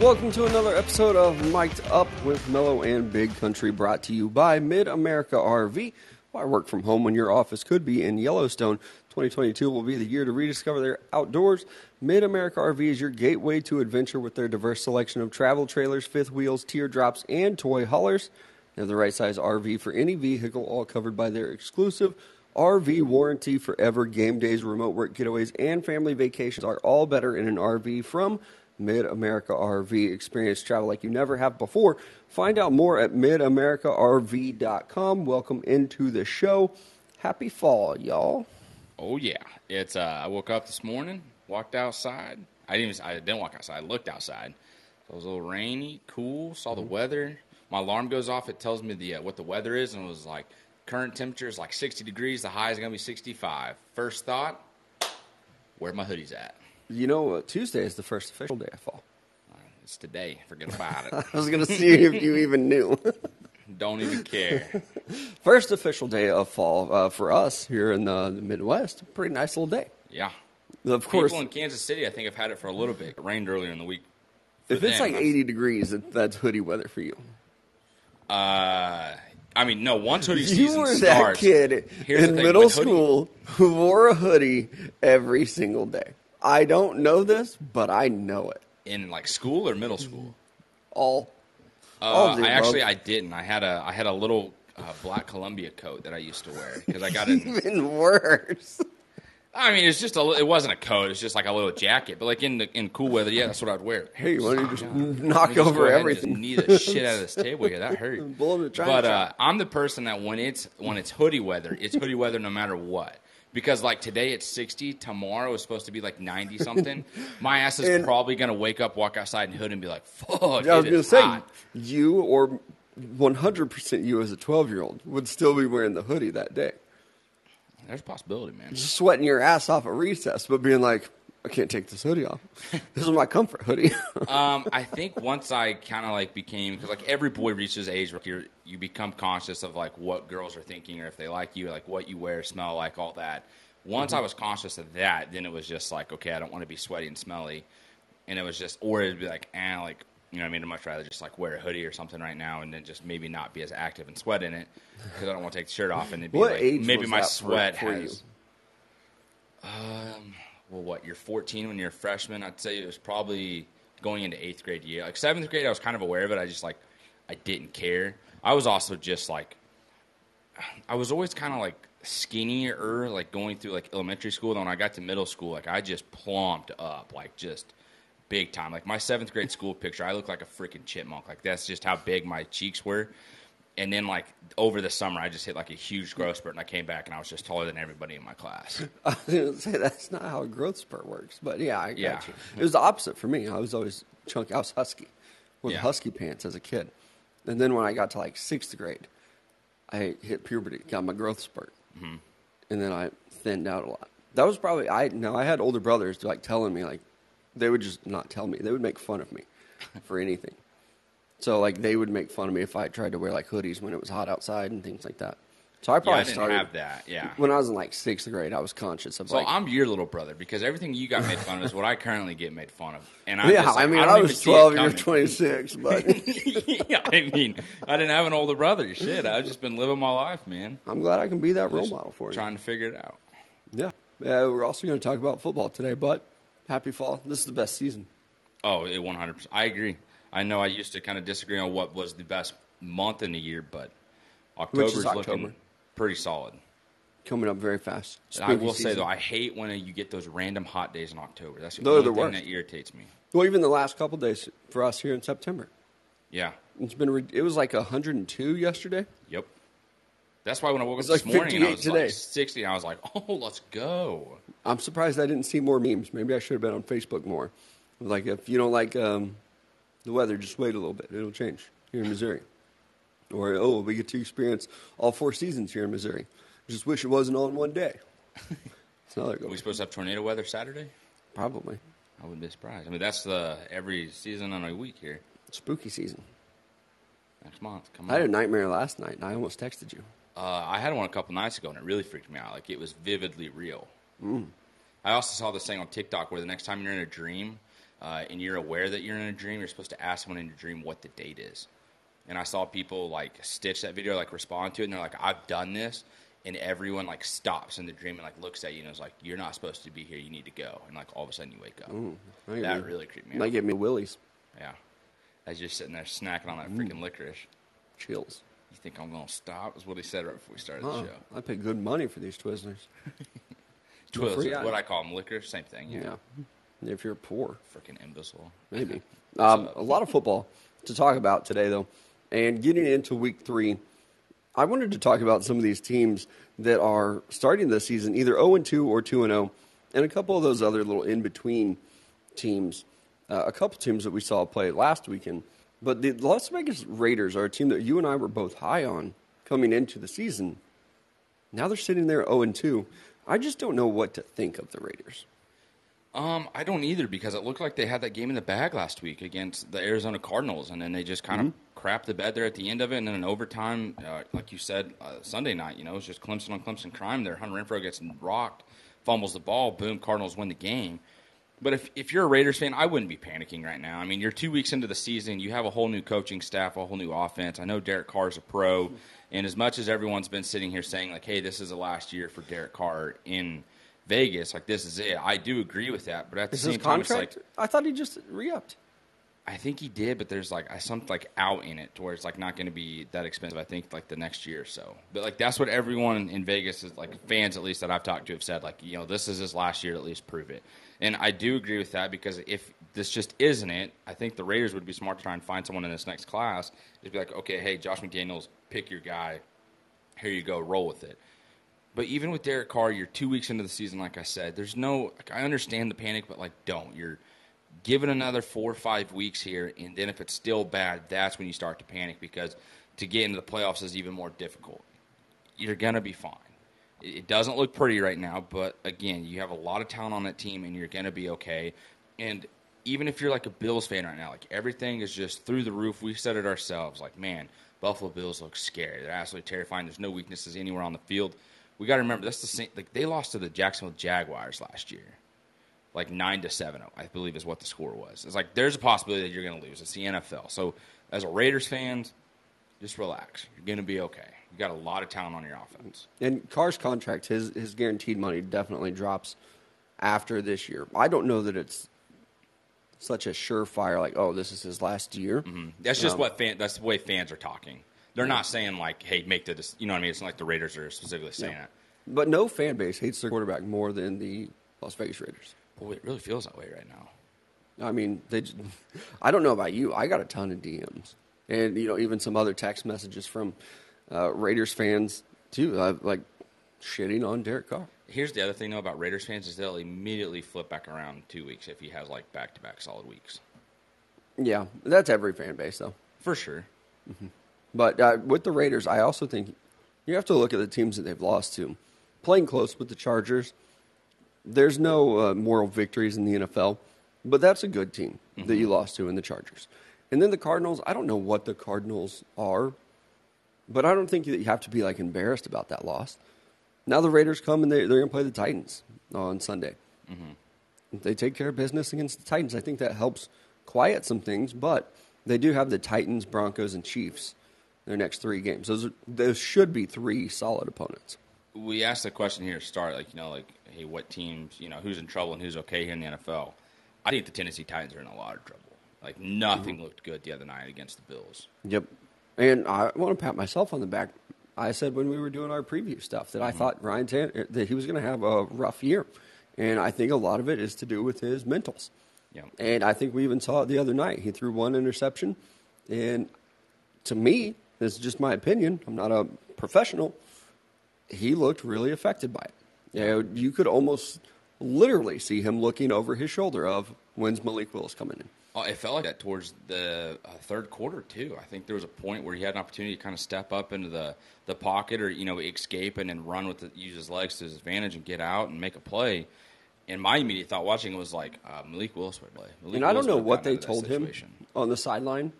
Welcome to another episode of Mic'd Up with Mello and Big Country, brought to you by Mid America RV. Why work from home when your office could be in Yellowstone? 2022 will be the year to rediscover their outdoors. Mid America RV is your gateway to adventure with their diverse selection of travel trailers, fifth wheels, teardrops, and toy haulers. They have the right size RV for any vehicle, all covered by their exclusive RV warranty forever. Game days, remote work getaways, and family vacations are all better in an RV from Mid America RV. Experience travel like you never have before. Find out more at midamericarv.com. Welcome into the show. Happy fall, y'all. Oh yeah, it's. Uh, I woke up this morning, walked outside. I didn't. Even, I didn't walk outside. I looked outside. So it was a little rainy, cool. Saw the weather. My alarm goes off. It tells me the uh, what the weather is, and it was like current temperature is like 60 degrees. The high is gonna be 65. First thought, where my hoodies at? You know, uh, Tuesday is the first official day of fall. It's today. Forget about it. I was going to see if you even knew. Don't even care. First official day of fall uh, for us here in the, Midwest. Pretty nice little day. Yeah. Of course, People in Kansas City, I think, have had it for a little bit. It rained earlier in the week. For if it's them, like 80 degrees, that- that's hoodie weather for you. Uh, I mean, no. Once hoodie You season were that starts, kid here's the in thing, middle with hoodie- school who wore a hoodie every single day. I don't know this, but I know it. in like school or middle school. All. all Uh, the I actually. I didn't. I had a I had a little uh, black Columbia coat that I used to wear because I got it. even worse. I mean, it's just a. It wasn't a coat. It's just like a little jacket. But like in the in cool weather, yeah, that's what I'd wear. Hey, why don't you just knock just over ahead and just everything? knee the shit out of this table here. That hurt. Blow the China But uh. I'm the person that when it's when it's hoodie weather, it's hoodie weather no matter what. Because like today it's 60, tomorrow is supposed to be like 90 something. My ass is And- probably gonna wake up, walk outside in hood, and be like, "Fuck!" I was going to say, hot." you or 100% you as a 12 year old would still be wearing the hoodie that day. There's a possibility, man. Just sweating your ass off at recess, but being like, I can't take this hoodie off. this is my comfort hoodie. um, I think once I kind of like became because like every boy reaches age where you you become conscious of like what girls are thinking or if they like you, like what you wear, smell like, all that. Once I was conscious of that, then it was just like, okay, I don't want to be sweaty and smelly, and it was just, or it'd be like, eh, like you know, what I mean, I'd much rather just like wear a hoodie or something right now, and then just maybe not be as active and sweat in it because I don't want to take the shirt off and it'd be What like maybe my that for- sweat for has. you? Um, well, what you're 14 when you're a freshman? I'd say it was probably going into eighth grade year. Like seventh grade, I was kind of aware of it. I just like I didn't care. I was also just like I was always kind of like skinnier, like going through like elementary school. Then when I got to middle school, like I just plumped up, like just big time. Like my seventh grade school picture, I looked like a freaking chipmunk. Like that's just how big my cheeks were. And then like over the summer, I just hit like a huge growth spurt, and I came back and I was just taller than everybody in my class. I was going to say that's not how a growth spurt works, but yeah, I got Yeah. you. It was the opposite for me. I was always chunky. I was husky with Yeah. husky pants as a kid. And then when I got to like sixth grade, I hit puberty, got my growth spurt, Mm-hmm. and then I thinned out a lot. That was probably I. Now I had older brothers like telling me like they would just not tell me. They would make fun of me for anything. So like they would make fun of me if I tried to wear like hoodies when it was hot outside and things like that. So I Yeah, probably I didn't started have that. Yeah. when I was in like sixth grade. I was conscious of So like I'm your little brother because everything you got made fun of is what I currently get made fun of. And I'm yeah, just like, I mean, don't I, was 12, you're 26, but yeah, I mean, I didn't have an older brother. Shit, I've just been living my life, man. I'm glad I can be that role Just model for you. Trying to figure it out. Yeah. Yeah, we're also going to talk about football today, but happy fall. This is the best season. Oh, it 100%. I agree. I know I used to kind of disagree on what was the best month in the year, but October's is looking October. pretty solid. Coming up very fast. I will say though, I hate when you get those random hot days in October. That's the Those are only the thing worst. that irritates me. Well, even the last couple days for us here in September. Yeah. It's been re- it was like 102 yesterday. Yep. That's why when I woke up It's this like morning, and I 58 was today. like 60, and I was like, oh, let's go. I'm surprised I didn't see more memes. Maybe I should have been on Facebook more. Like if you don't like um, the weather, just wait a little bit. It'll change here in Missouri. Or oh, we get to experience all four seasons here in Missouri. Just wish it wasn't all in one day. It's another Are we supposed to have tornado weather Saturday? Probably I wouldn't be surprised. I mean, that's the every season on a week here. spooky season. Next month, come on. I had a nightmare last night, and I almost texted you. Uh, I had one a couple nights ago, and it really freaked me out. Like it was vividly real. Mm. I also saw this thing on TikTok where the next time you're in a dream, uh, and you're aware that you're in a dream, you're supposed to ask someone in your dream what the date is. And I saw people like stitch that video, like respond to it, and they're like, "I've done this," and everyone like stops in the dream and like looks at you and is like, "You're not supposed to be here. You need to go." And like all of a sudden you wake up. That that really creeped me That out. gave me willies, Yeah, as you're sitting there snacking on that freaking licorice. chills. You think I'm gonna stop? Is what he said right before we started Oh, the show. I paid good money for these Twizzlers. Twizzlers, what. I call them, licorice, same thing. Yeah. If you're poor, Freaking imbecile. maybe. um, a lot of football to talk about today, though. And getting into week three, I wanted to talk about some of these teams that are starting the season either 0 2 or 2 0, and a couple of those other little in between teams. Uh, a couple teams that we saw play last weekend. But the Las Vegas Raiders are a team that you and I were both high on coming into the season. Now they're sitting there 0 2. I just don't know what to think of the Raiders. Um, I don't either because it looked like they had that game in the bag last week against the Arizona Cardinals, and then they just kind of crapped the bed there at the end of it. And then in overtime, uh, like you said, uh, Sunday night, you know, it was just Clemson on Clemson crime there. Hunter Renfrow gets rocked, fumbles the ball, boom, Cardinals win the game. But if, if you're a Raiders fan, I wouldn't be panicking right now. I mean, you're two weeks into the season. You have a whole new coaching staff, a whole new offense. I know Derek Carr's a pro. And as much as everyone's been sitting here saying, like, hey, this is the last year for Derek Carr in Vegas, like, this is it, I do agree with that. But at the Is same time, it's like, I thought he just re-upped. I think he did, but there's like I something like out in it to where it's like not going to be that expensive. I think like the next year or so. But like that's what everyone in Vegas is like fans at least that I've talked to have said like you know this is his last year at least prove it. And I do agree with that because if this just isn't it, I think the Raiders would be smart to try and find someone in this next class. Just be like, okay, hey, Josh McDaniels, pick your guy. Here you go, roll with it. But even with Derek Carr, you're two weeks into the season, like I said. There's no, like, I understand the panic, but like, don't. You're given another four or five weeks here, and then if it's still bad, that's when you start to panic because to get into the playoffs is even more difficult. You're gonna be fine. It doesn't look pretty right now, but again, you have a lot of talent on that team, and you're gonna be okay. And even if you're like a Bills fan right now, like everything is just through the roof. We said it ourselves, like man, Buffalo Bills look scary. They're absolutely terrifying. There's no weaknesses anywhere on the field. We got to remember that's the same. Like they lost to the Jacksonville Jaguars last year like nine to seven, I believe is what the score was. It's like there's a possibility that you're going to lose. It's the NFL. So as a Raiders fan, just relax. You're going to be okay. You got a lot of talent on your offense. And Carr's contract, his his guaranteed money definitely drops after this year. I don't know that it's such a surefire like, oh, this is his last year. That's just Um, what fan. That's the way fans are talking. They're not saying like, "Hey, make the," you know what I mean? It's not like the Raiders are specifically saying that. But no fan base hates their quarterback more than the Las Vegas Raiders. Boy, it really feels that way right now. I mean, they. Just, I don't know about you. I got a ton of DMs, and you know, even some other text messages from uh, Raiders fans too, uh, like shitting on Derek Carr. Here's the other thing though about Raiders fans is they'll immediately flip back around two weeks if he has like back to back solid weeks Yeah, that's every fan base though. for sure. But uh, with the Raiders, I also think you have to look at the teams that they've lost to. Playing close with the Chargers, there's no uh, moral victories in the NFL, but that's a good team that you lost to in the Chargers. And then the Cardinals, I don't know what the Cardinals are, but I don't think that you have to be like embarrassed about that loss. Now the Raiders come and they, they're going to play the Titans on Sunday. If they take care of business against the Titans, I think that helps quiet some things, but they do have the Titans, Broncos, and Chiefs their next three games. Those are, those should be three solid opponents. we asked the question here to start, like, you know, like, hey, what teams, you know, who's in trouble and who's okay here in the NFL? I think the Tennessee Titans are in a lot of trouble. Like, nothing mm-hmm. looked good the other night against the Bills. Yep. And I want to pat myself on the back. I said when we were doing our preview stuff that I mm-hmm. thought Ryan Tan- uh, that he was going to have a rough year, and I think a lot of it is to do with his mentals. Yeah. And I think we even saw it the other night. He threw one interception, and to me, this is just my opinion. I'm not a professional. He looked really affected by it. You, know, you could almost literally see him looking over his shoulder of when's Malik Willis coming in. Oh, it felt like that towards the uh, third quarter too. I think there was a point where he had an opportunity to kind of step up into the, the pocket or you know escape and then run with the, use his legs to his advantage and get out and make a play. And my immediate thought watching it was like uh, Malik Willis would play. Malik And I don't Willis know what they told him on the sideline.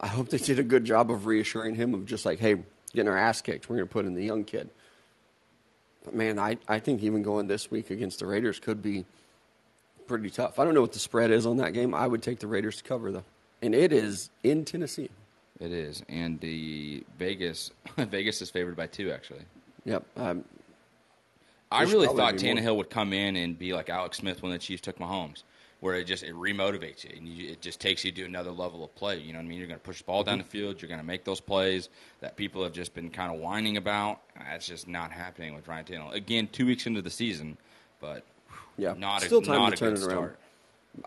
I hope they did a good job of reassuring him of just like, hey, getting our ass kicked. We're going to put in the young kid. But man, I, I think even going this week against the Raiders could be pretty tough. I don't know what the spread is on that game. I would take the Raiders to cover though, and it is in Tennessee. It is, and the Vegas Vegas is favored by two actually. Yep. Um, I really thought be more. Tannehill would come in and be like Alex Smith when the Chiefs took Mahomes, where it just it remotivates you and you, it just takes you to another level of play. You know what I mean? You're going to push the ball down the Mm-hmm. field. You're going to make those plays that people have just been kind of whining about. That's just not happening with Ryan Tannehill. Again, two weeks into the season, but yeah. not Still a, time not to a turn it around. start.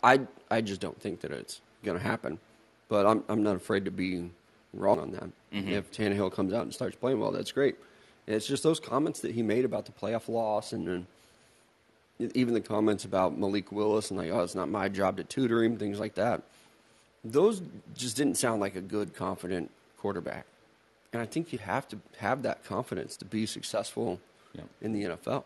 I I just don't think that it's going to happen, but I'm I'm not afraid to be wrong on that. Mm-hmm. If Tannehill comes out and starts playing well, that's great. It's just those comments that he made about the playoff loss, and then even the comments about Malik Willis and like, oh, it's not my job to tutor him, things like that. Those just didn't sound like a good, confident quarterback. And I think you have to have that confidence to be successful in the NFL.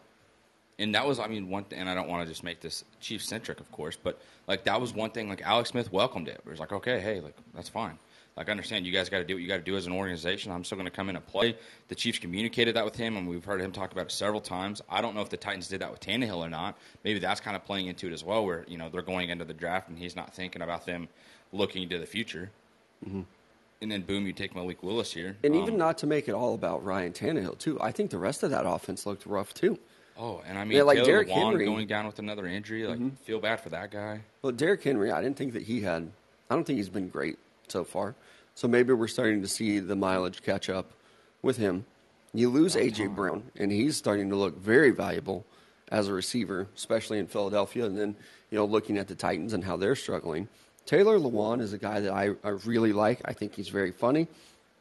and that was, I mean, one thing, and I don't want to just make this Chief centric, of course, but like that was one thing. Like Alex Smith welcomed it. It was like, okay, hey, like that's fine. Like I understand you guys got to do what you got to do as an organization. I'm still going to come in and play. The Chiefs communicated that with him, and we've heard him talk about it several times. I don't know if the Titans did that with Tannehill or not. Maybe that's kind of playing into it as well, where you know they're going into the draft and he's not thinking about them looking to the future. And then boom, you take Malik Willis here, Mm-hmm. And even Um, not to make it all about Ryan Tannehill, too. I think the rest of that offense looked rough, too. Oh, and I mean, Yeah, like Taylor Derrick Henry. Mm-hmm. going down with another injury. Like, feel bad for that guy. Well, Derrick Henry, I didn't think that he had. I don't think he's been great so far. So maybe we're starting to see the mileage catch up with him. You lose A.J. Brown, and he's starting to look very valuable as a receiver, especially in Philadelphia. And then, you know, looking at the Titans and how they're struggling. Taylor Lewan is a guy that I, I really like. I think he's very funny.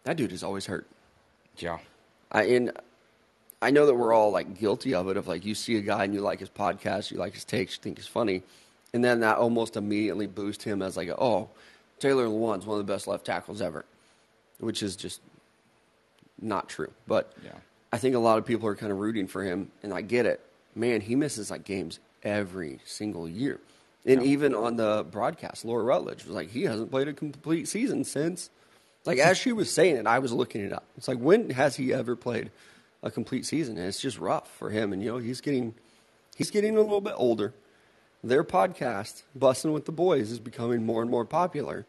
That dude is always hurt. Yeah. I and I know that we're all like guilty of it. Of like you see a guy and you like his podcast, you like his takes, you think he's funny, and then that almost immediately boosts him as like, oh, Taylor Lewan's one of the best left tackles ever, which is just not true. But Yeah. I think a lot of people are kind of rooting for him, and I get it. Man, he misses like games every single year, and even on the broadcast, Laura Rutledge was like, he hasn't played a complete season since. Like as she was saying it, I was looking it up. It's like when has he ever played a complete season? And it's just rough for him. And you know he's getting he's getting a little bit older. Their podcast, Bussin' with the Boys, is becoming more and more popular.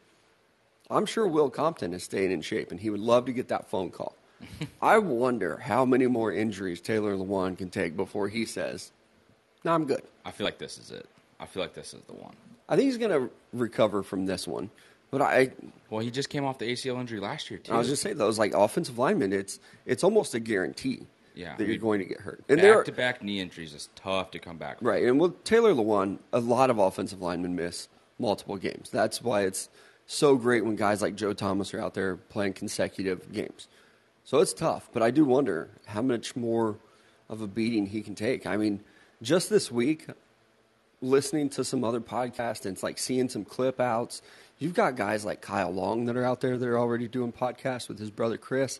I'm sure Will Compton is staying in shape, and he would love to get that phone call. I wonder how many more injuries Taylor Lewan can take before he says, "No, I'm good." I feel like this is it. I feel like this is the one. I think he's going to recover from this one, but I Well, he just came off the ACL injury last year too. I was just saying those like offensive linemen, it's it's almost a guarantee Yeah, that I you're going to get hurt. And back to back knee injuries is tough to come back. from. right. And with Taylor Lewan, a lot of offensive linemen miss multiple games. That's why it's so great when guys like Joe Thomas are out there playing consecutive games. So it's tough, but I do wonder how much more of a beating he can take. I mean, just this week, listening to some other podcasts and it's like seeing some clip outs. You've got guys like Kyle Long that are out there that are already doing podcasts with his brother Chris.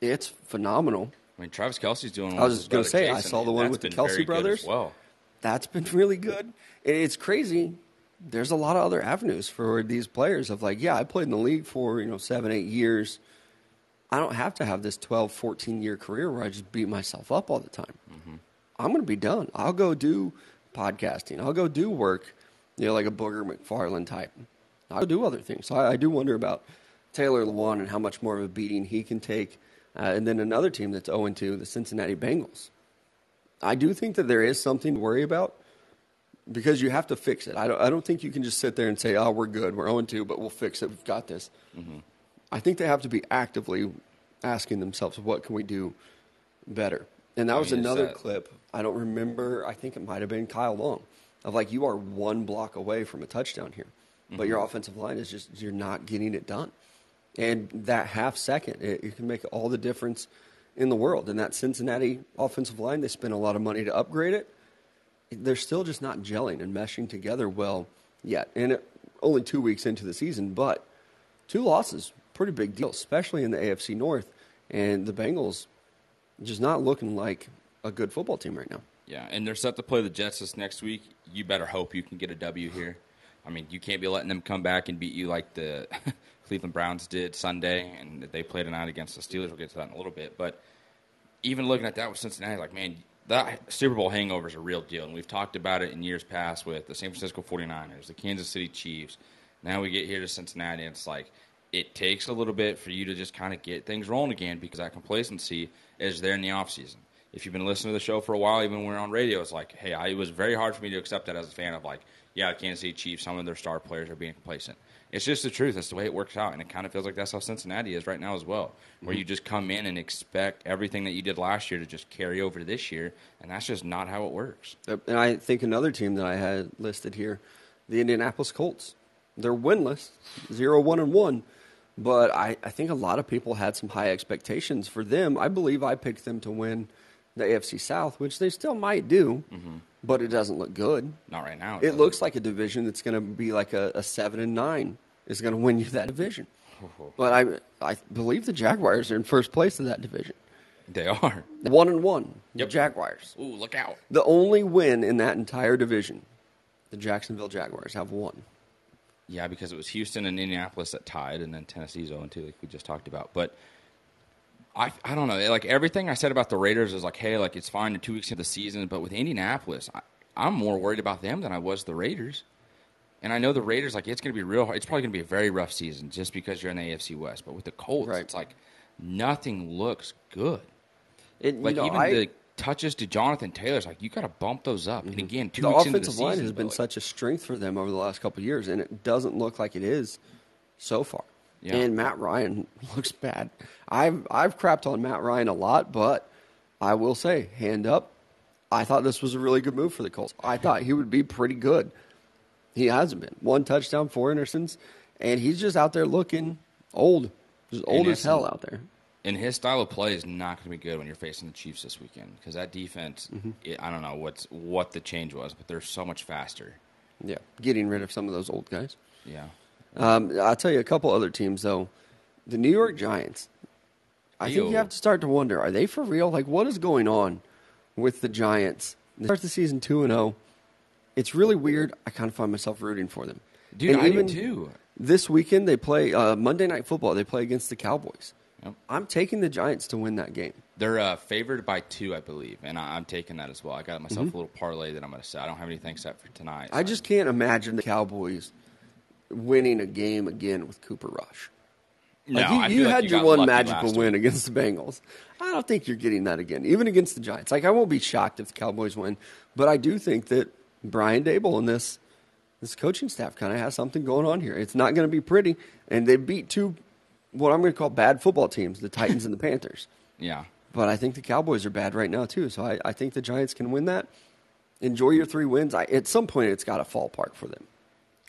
It's phenomenal. I mean, Travis Kelce's doing. I was just gonna brother say, I saw the one with the Kelce brothers. well. That's been really good. It's crazy. There's a lot of other avenues for these players of like, yeah, I played in the league for, you know, seven, eight years. I don't have to have this 12, 14 year career where I just beat myself up all the time. I'm going to be done. I'll go do podcasting. I'll go do work, you know, like a Booger McFarland type. I'll do other things. So I, I do wonder about Taylor Lewan and how much more of a beating he can take. Uh, and then another team that's 0 2, the Cincinnati Bengals. I do think that there is something to worry about because you have to fix it. I don't, I don't think you can just sit there and say, oh, we're good. We're 0 2, but we'll fix it. We've got this. Mm-hmm. I think they have to be actively asking themselves, what can we do better? And that I was mean, another that- clip. I don't remember. I think it might have been Kyle Long of like, you are one block away from a touchdown here, but your mm-hmm. offensive line is just, you're not getting it done. And that half second, it, it can make all the difference in the world. And that Cincinnati offensive line, they spent a lot of money to upgrade it. They're still just not gelling and meshing together well yet. And it, only two weeks into the season, but two losses, pretty big deal, especially in the AFC North. And the Bengals just not looking like a good football team right now. Yeah, and they're set to play the Jets this next week. You better hope you can get a W here. I mean, you can't be letting them come back and beat you like the Cleveland Browns did Sunday, and they played tonight against the Steelers. We'll get to that in a little bit. But even looking at that with Cincinnati, like, man, that Super Bowl hangover is a real deal, and we've talked about it in years past with the San Francisco 49ers, the Kansas City Chiefs. Now we get here to Cincinnati, and it's like it takes a little bit for you to just kind of get things rolling again because that complacency is there in the offseason. If you've been listening to the show for a while, even when we're on radio, it's like, hey, I, it was very hard for me to accept that as a fan of like, yeah, Kansas City Chiefs, some of their star players are being complacent. It's just the truth. That's the way it works out, and it kind of feels like that's how Cincinnati is right now as well, where Mm-hmm. you just come in and expect everything that you did last year to just carry over to this year, and that's just not how it works. And I think another team that I had listed here, the Indianapolis Colts. They're winless, zero one and one, but I, I think a lot of people had some high expectations for them. I believe I picked them to win the AFC South, which they still might do, but it doesn't look good. Not right now. It looks like a division that's going to be like a, a seven and nine is going to win you that division. Oh. But I I believe the Jaguars are in first place in that division, they are. one and one. Yep. The Jaguars. Ooh, look out! The only win in that entire division, the Jacksonville Jaguars have won. Yeah, because it was Houston and Indianapolis that tied, and then Tennessee's 0 2, like we just talked about. But I, I don't know. Like everything I said about the Raiders is like, hey, like it's fine. They're two weeks into the season, but with Indianapolis, I, I'm more worried about them than I was the Raiders. And I know the Raiders, like it's going to be real. hard. It's probably going to be a very rough season just because you're in the AFC West. But with the Colts, Right. it's like nothing looks good. And, Like know, even I, the touches to Jonathan Taylor's, like you got to bump those up. And mm-hmm. again, two the into the offensive line season, has been like, such a strength for them over the last couple of years, and it doesn't look like it is so far. Yeah. And Matt Ryan looks bad. I've I've crapped on Matt Ryan a lot, but I will say, hand up, I thought this was a really good move for the Colts. I thought he would be pretty good. He hasn't been. One touchdown, four interceptions, and he's just out there looking old, just old as hell out there. And his style of play is not going to be good when you're facing the Chiefs this weekend because that defense, Mm-hmm. it, I don't know what's what the change was, but they're so much faster. Yeah, getting rid of some of those old guys. Yeah, Um, I'll tell you a couple other teams though. The New York Giants. I think you have to start to wonder: Are they for real? Like, what is going on with the Giants? They start the season two and zero. It's really weird. I kind of find myself rooting for them. dude, And I even do too. This weekend they play uh, Monday Night Football. They play against the Cowboys. Yep. I'm taking the Giants to win that game. They're uh, favored by two, I believe, and I, I'm taking that as well. I got myself Mm-hmm. a little parlay that I'm going to set. I don't have anything set for tonight. I just can't imagine the Cowboys winning a game again with Cooper Rush. no. Like, you, I you like had you your one magical win against the Bengals. I don't think you're getting that again, even against the Giants. Like I won't be shocked if the Cowboys win, but I do think that Brian Daboll and this this coaching staff kind of has something going on here. It's not going to be pretty, and they beat two what I'm going to call bad football teams, the Titans and the Panthers. Yeah, But I think the Cowboys are bad right now too, so I, I think the Giants can win that. Enjoy your three wins. I, at some point, it's got to fall apart for them.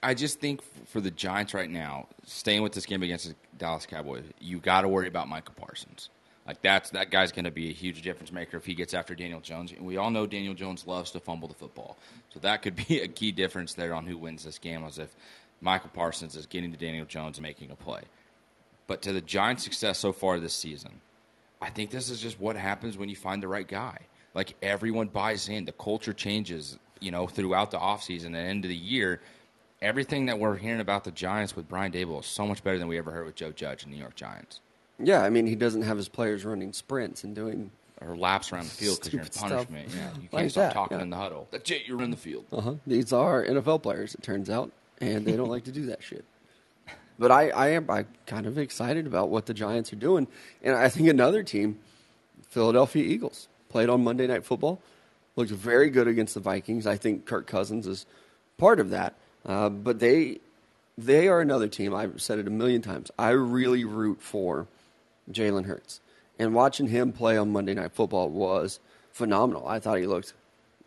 I just think for the Giants right now, staying with this game against the Dallas Cowboys, you got to worry about Micah Parsons. Like that's that guy's going to be a huge difference maker if he gets after Daniel Jones. And we all know Daniel Jones loves to fumble the football, so that could be a key difference there on who wins this game. Was if Micah Parsons is getting to Daniel Jones and making a play. But to the Giants' success so far this season, I think this is just what happens when you find the right guy. Like everyone buys in, the culture changes, you know, throughout the offseason and end of the year. Everything that we're hearing about the Giants with Brian Daboll is so much better than we ever heard with Joe Judge and New York Giants. Yeah, I mean, he doesn't have his players running sprints and doing Or laps around the field because you're in Stupid stuff. punishment. Yeah, you can't Like stop that, talking yeah. in the huddle. That's it, you're in the field. Uh huh. These are NFL players, it turns out, and they don't like to do that shit. But I, I am I kind of excited about what the Giants are doing, and I think another team, Philadelphia Eagles, played on Monday Night Football, looked very good against the Vikings. I think Kirk Cousins is part of that, uh, but they they are another team. I've said it a million times. I really root for Jalen Hurts, and watching him play on Monday Night Football was phenomenal. I thought he looked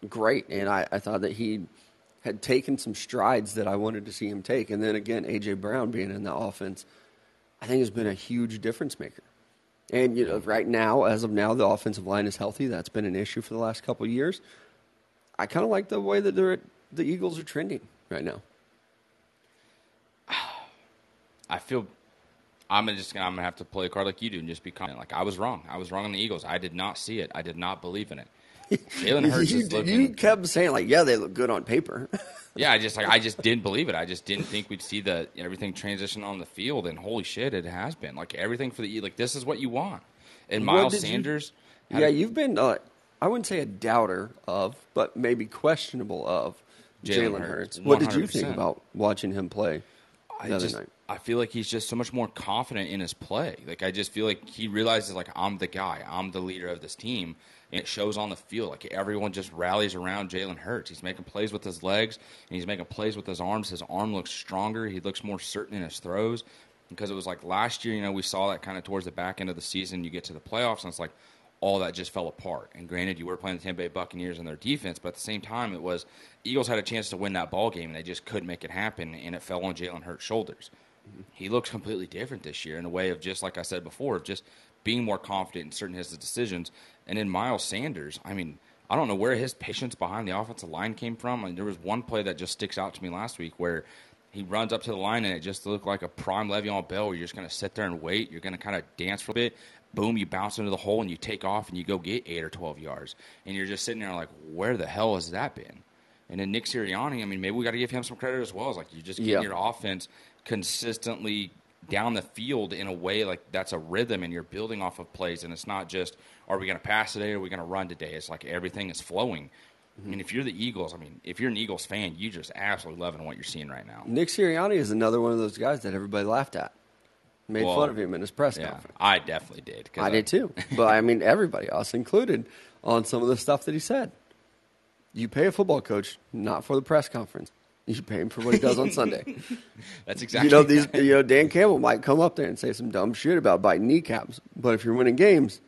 great, and I, I thought that he had taken some strides that I wanted to see him take. And then again, AJ Brown being in the offense, I think has been a huge difference maker. And you know, right now, as of now, the offensive line is healthy. That's been an issue for the last couple of years. I kind of like the way that they're the Eagles are trending right now. I feel I'm just gonna, I'm gonna have to play a card like you do and just be confident. Like I was wrong. I was wrong on the Eagles. I did not see it. I did not believe in it. Jalen Hurts you, is looking. you kept saying like, yeah, they look good on paper. Yeah, I just like I just didn't believe it. I just didn't think we'd see the everything transition on the field, and holy shit, it has been like everything for the like this is what you want. And Miles did you- Sanders, yeah, a- you've been uh, I wouldn't say a doubter of, but maybe questionable of Jalen Jalen Hurts, Hurts. What did you think about watching him play I just, night? I feel like he's just so much more confident in his play. Like I just feel like he realizes like I'm the guy, I'm the leader of this team, and it shows on the field. Like everyone just rallies around Jalen Hurts. He's making plays with his legs and he's making plays with his arms. His arm looks stronger. He looks more certain in his throws. Because it was like last year, you know, we saw that kind of towards the back end of the season. You get to the playoffs, and it's like all that just fell apart. And granted, you were playing the Tampa Bay Buccaneers and their defense, but at the same time, it was Eagles had a chance to win that ball game, and they just couldn't make it happen, and it fell on Jalen Hurts' shoulders. He looks completely different this year in a way of just like I said before, of just being more confident in certain his decisions. And in Miles Sanders, I mean, I don't know where his patience behind the offensive line came from. I mean, there was one play that just sticks out to me last week where he runs up to the line and it just looked like a prime Le'Veon Bell where you're just going to sit there and wait. You're going to kind of dance for a bit. Boom, you bounce into the hole and you take off and you go get eight or 12 yards. And you're just sitting there like, where the hell has that been? And then Nick Sirianni, I mean, maybe we got to give him some credit as well. It's like you just get Yeah. your offense consistently down the field in a way like that's a rhythm and you're building off of plays and it's not just are we going to pass today or are we going to run today it's like everything is flowing mm-hmm. I mean, if you're the Eagles, I mean, if you're an Eagles fan, you just absolutely loving what you're seeing right now. Nick Sirianni is another one of those guys that everybody laughed at, made Well, fun of him in his press Yeah, conference. I definitely did. I did too, but I mean everybody, us included, on some of the stuff that he said. You pay a football coach not for the press conference. You should pay him for what he does on Sunday. That's exactly. you know these. You know Dan Campbell might come up there and say some dumb shit about biting kneecaps, but if you're winning games,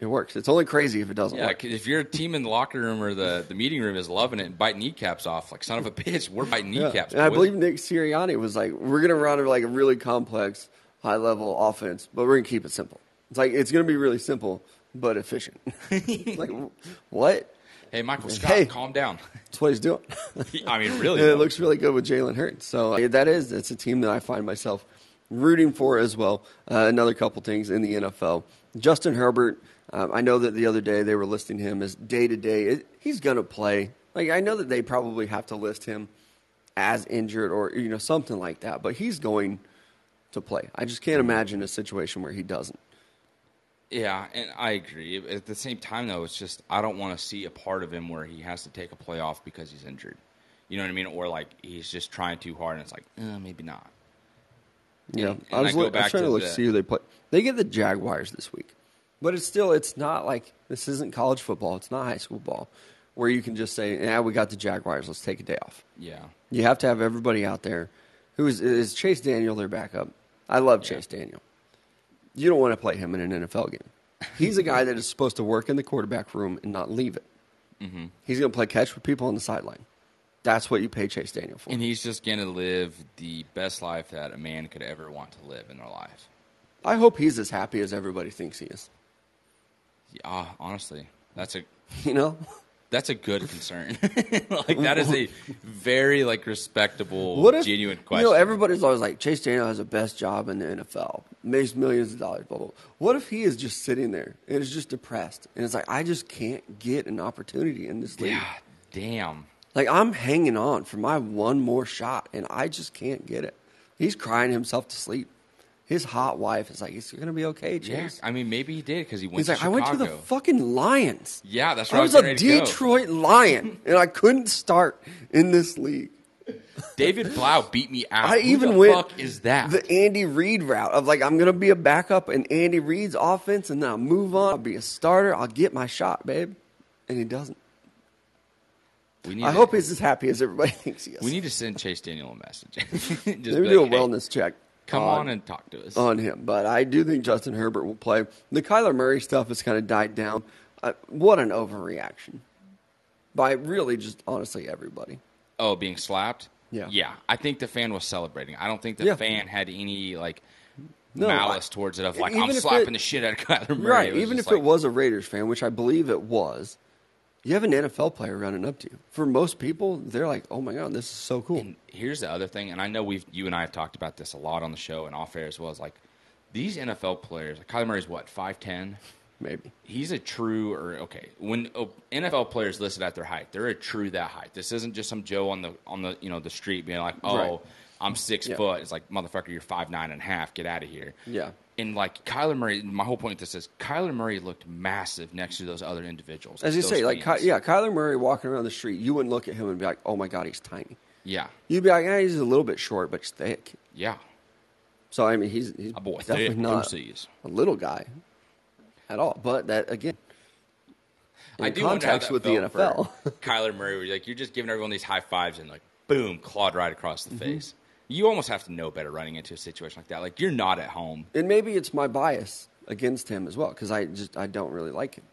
it works. It's only crazy if it doesn't Yeah, work. if your team in the locker room or the, the meeting room is loving it and biting kneecaps off, like son of a bitch, we're biting Yeah. kneecaps. And I believe Nick Sirianni was like, "We're going to run like a really complex, high level offense, but we're going to keep it simple. It's like it's going to be really simple but efficient." like what? Hey, Michael Scott, Hey. calm down. That's what he's doing. I mean, really, And it looks really good with Jalen Hurts. So uh, that is it's a team that I find myself rooting for as well. Uh, another couple things in the NFL. Justin Herbert. Um, I know that the other day they were listing him as day to day. He's going to play. Like I know that they probably have to list him as injured or you know something like that, but he's going to play. I just can't imagine a situation where he doesn't. Yeah, and I agree. At the same time, though, it's just I don't want to see a part of him where he has to take a play off because he's injured. You know what I mean? Or like he's just trying too hard, and it's like, uh, maybe not. Yeah, And- I was, I look, I was trying to to look the- see who they play. They get the Jaguars this week, but it's still it's not like this isn't college football. It's not high school ball, where you can just say, "Yeah, we got the Jaguars. Let's take a day off." Yeah, You have to have everybody out there. Who is is Chase Daniel their backup? I love Chase Daniel. You don't want to play him in an NFL game. He's a guy that is supposed to work in the quarterback room and not leave it. Mm-hmm. He's going to play catch with people on the sideline. That's what you pay Chase Daniel for. and he's just gonna live the best life that a man could ever want to live in their life. I hope he's as happy as everybody thinks he is. Yeah, honestly, that's a You know, that's a good concern. like that is a very like respectable, What if genuine question. You know, everybody's always like Chase Daniel has the best job in the NFL, makes millions of dollars. Blah blah. What if he is just sitting there and is just depressed and it's like I just can't get an opportunity in this league. yeah, damn. Like I'm hanging on for my one more shot and I just can't get it. He's crying himself to sleep. His hot wife is like, "It's gonna be okay, Yeah, Chase." I mean, maybe he did because he went He's to like, "I went to the fucking Lions." yeah, that's right. I right. was a getting ready to go. Detroit Lion, and I couldn't start in this league. David Blough beat me out. I Who even the went fuck is that? the Andy Reid route of like I'm gonna be a backup in Andy Reid's offense, and then I'll move on. I'll be a starter. I'll get my shot, babe. And he doesn't. we need I to, hope he's as happy as everybody thinks he is. we need to send Chase Daniel a message. Just Maybe be do a like, "Hey, wellness check. Come on, on and talk to us. on him, but I do think Justin Herbert will play. The Kyler Murray stuff has kind of died down. Uh, what an overreaction by really just honestly everybody. oh, being slapped. Yeah. yeah. I think the fan was celebrating. I don't think the Yeah. fan had any like No, malice I- towards it of like I'm slapping it- the shit out of Kyler Murray. Right. Even if just it was a Raiders fan, which I believe it was, you have an NFL player running up to you. For most people, they're like, "Oh my god, this is so cool." And here's the other thing, and I know we've you and I have talked about this a lot on the show and off air as well. As like these NFL players, like Kyler Murray's what five ten. Maybe. He's a true or okay. When oh, NFL players listed at their height, they're a true that height. This isn't just some Joe on the on the you know the street being like, oh, Right. I'm six Yeah. foot. It's like motherfucker, you're five nine and a half. Get out of here. Yeah. And like Kyler Murray, my whole point with this is Kyler Murray looked massive next to those other individuals. As you say, like Ky- yeah, Kyler Murray walking around the street, you wouldn't look at him and be like, "Oh my God, he's tiny." yeah, You'd be like, "Yeah, he's a little bit short, but he's thick." yeah. So I mean, he's, he's A boy, definitely thick, not pussies. a little guy at all. But that again, in I do context with the NFL, Kyler Murray, like you're just giving everyone these high fives and like boom, clawed right across Mm-hmm. the face. You almost have to know better running into a situation like that. Like you're not at home. and maybe it's my bias against him as well because I just I don't really like him.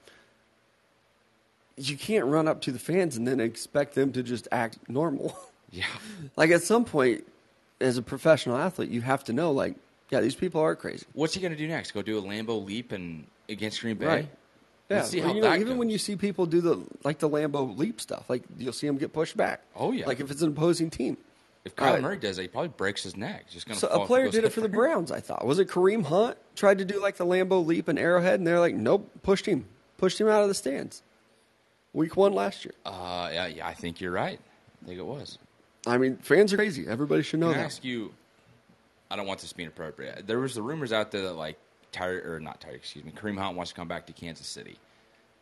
You can't run up to the fans and then expect them to just act normal. Yeah, like at some point, as a professional athlete, you have to know like, yeah, these people are crazy. what's he gonna do next? Go do a Lambeau leap and against Green Bay? Right. Yeah, well, how you know, even when you see people do the like the Lambeau leap stuff, like you'll see them get pushed back. Oh, yeah. like if it's an opposing team. If Kyler Right. Murray does that, he probably breaks his neck. Just gonna So fall a player did it for the Browns. I thought was it Kareem Hunt tried to do like the Lambeau leap and Arrowhead, and they're like, nope, pushed him, pushed him out of the stands. Week one last year. Uh, yeah, yeah, I think you're right. I think it was. I mean, fans are crazy. Everybody should know Can I ask you? I don't want this being appropriate. There was the rumors out there that like Tyre or not Tyre, excuse me, Kareem Hunt wants to come back to Kansas City.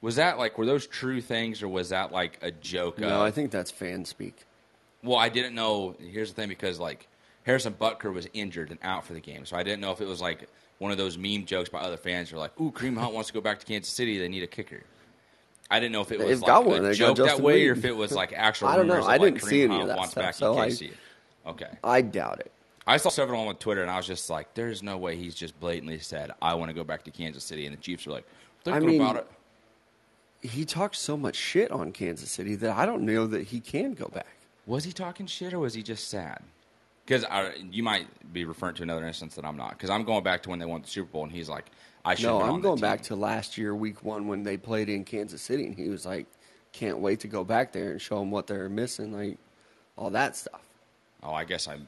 Was that like were those true things or was that like a joke? No, of, I think that's fan speak. Well, I didn't know. Here's the thing, because like Harrison Butker was injured and out for the game, so I didn't know if it was like one of those meme jokes by other fans. Who are like, "Ooh, Kareem Hunt wants to go back to Kansas City. They need a kicker." I didn't know if it was They've like a They got joke that way, or if it was like actual. I don't know. I didn't Kareem see any Hunt of that wants stuff, back so I-. Okay, I doubt it. I saw several on Twitter, and I was just like, "There's no way he's just blatantly said I want to go back to Kansas City," and the Chiefs are like, "Thinking mean, about it." He talks so much shit on Kansas City that I don't know that he can go back. Was he talking shit or was he just sad? Because you might be referring to another instance that I'm not. Because I'm going back to when they won the Super Bowl, and he's like, "I should." No, I'm going back to last year, week one, when they played in Kansas City, and he was like, "Can't wait to go back there and show them what they're missing, like all that stuff." Oh, I guess I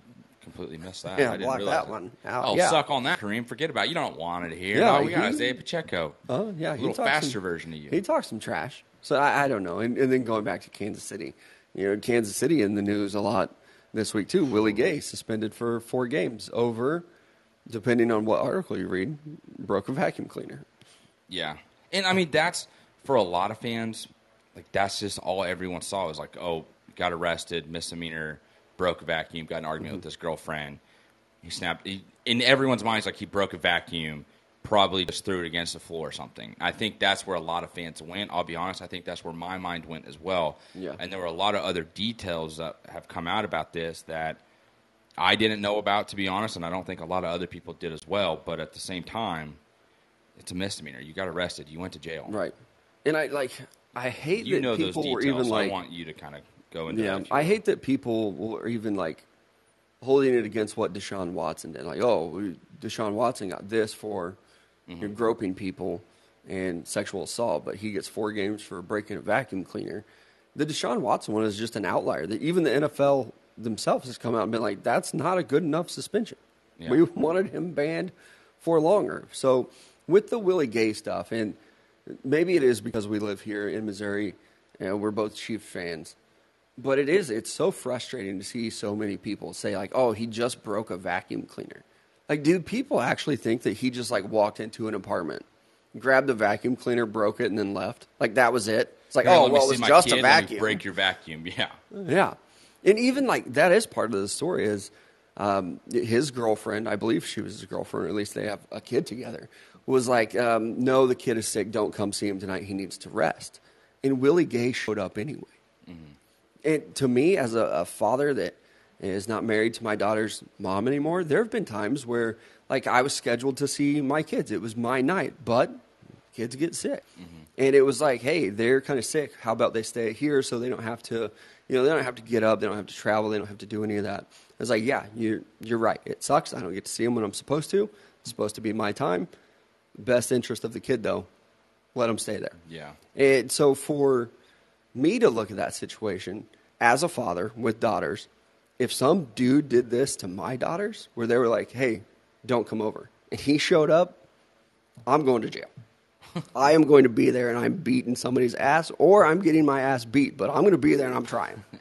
completely missed that. Yeah, I didn't block that it. one out. Oh, Yeah. suck on that, Kareem. Forget about it. You don't want it here. Yeah, no, we got he- Isaiah Pacheco. Oh yeah, a he little talks faster some- version of you. He talks some trash. So I, I don't know. And, and then going back to Kansas City, you know, Kansas City in the news a lot this week too. Willie Gay suspended for four games over, depending on what article you read, broke a vacuum cleaner. Yeah, and I mean that's for a lot of fans. Like that's just all everyone saw was like, oh, got arrested, misdemeanor, broke a vacuum, got an argument mm-hmm. with his girlfriend. He snapped. He, in everyone's minds, like he broke a vacuum, probably just threw it against the floor or something. I think that's where a lot of fans went. I'll be honest. I think that's where my mind went as well. Yeah. And there were a lot of other details that have come out about this that I didn't know about, to be honest, and I don't think a lot of other people did as well. But at the same time, it's a misdemeanor. You got arrested. You went to jail. Right. And I like I hate You that know those people details. were even like I want you to kind of go into Yeah, that. if you I hate that people were even like holding it against what Deshaun Watson did. Like, oh, Deshaun Watson got this for you know, mm-hmm. groping people and sexual assault, but he gets four games for breaking a vacuum cleaner. The Deshaun Watson one is just an outlier. That even the NFL themselves has come out and been like, that's not a good enough suspension. Yeah. We wanted him banned for longer. So with the Willie Gay stuff, and maybe it is because we live here in Missouri and we're both Chiefs fans. But it is, it's so frustrating to see so many people say, like, oh, he just broke a vacuum cleaner. Like, dude, people actually think that he just, like, walked into an apartment, grabbed a vacuum cleaner, broke it, and then left? Like, that was it? It's like, Here, oh, well, it was just kid, a vacuum. break your vacuum. Yeah. Yeah, and even like that is part of the story. Is um, his girlfriend? I believe she was his girlfriend, or at least they have a kid together. Was like, um, no, the kid is sick. Don't come see him tonight. He needs to rest. And Willie Gay showed up anyway. And to me, as a, a father that is not married to my daughter's mom anymore, there have been times where, like, I was scheduled to see my kids. It was my night, but kids get sick. Mm-hmm. And it was like, hey, they're kind of sick. How about they stay here so they don't have to, you know, they don't have to get up, they don't have to travel, they don't have to do any of that. I was like, yeah, you're, you're right. It sucks. I don't get to see them when I'm supposed to. It's supposed to be my time. Best interest of the kid, though, let them stay there. Yeah. And so for me to look at that situation as a father with daughters, if some dude did this to my daughters, where they were like, hey, don't come over, and he showed up, I'm going to jail. I am going to be there and I'm beating somebody's ass, or I'm getting my ass beat, but I'm going to be there and I'm trying.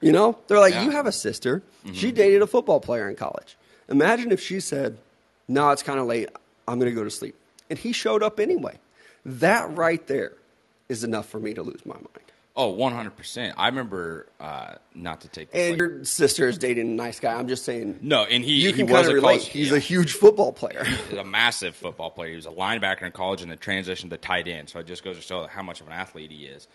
You know? They're like, Yeah. you have a sister. Mm-hmm. She dated a football player in college. Imagine if she said, no, it's kind of late. I'm going to go to sleep. And he showed up anyway. That right there is enough for me to lose my mind. Oh, 100%. I remember, uh, not to take And like- your sister is dating a nice guy. I'm just saying. no, and he, you he can was a relate. He's yeah. a huge football player. He's a massive football player. He was a linebacker in college and then transitioned to tight end. So it just goes to show how much of an athlete he is.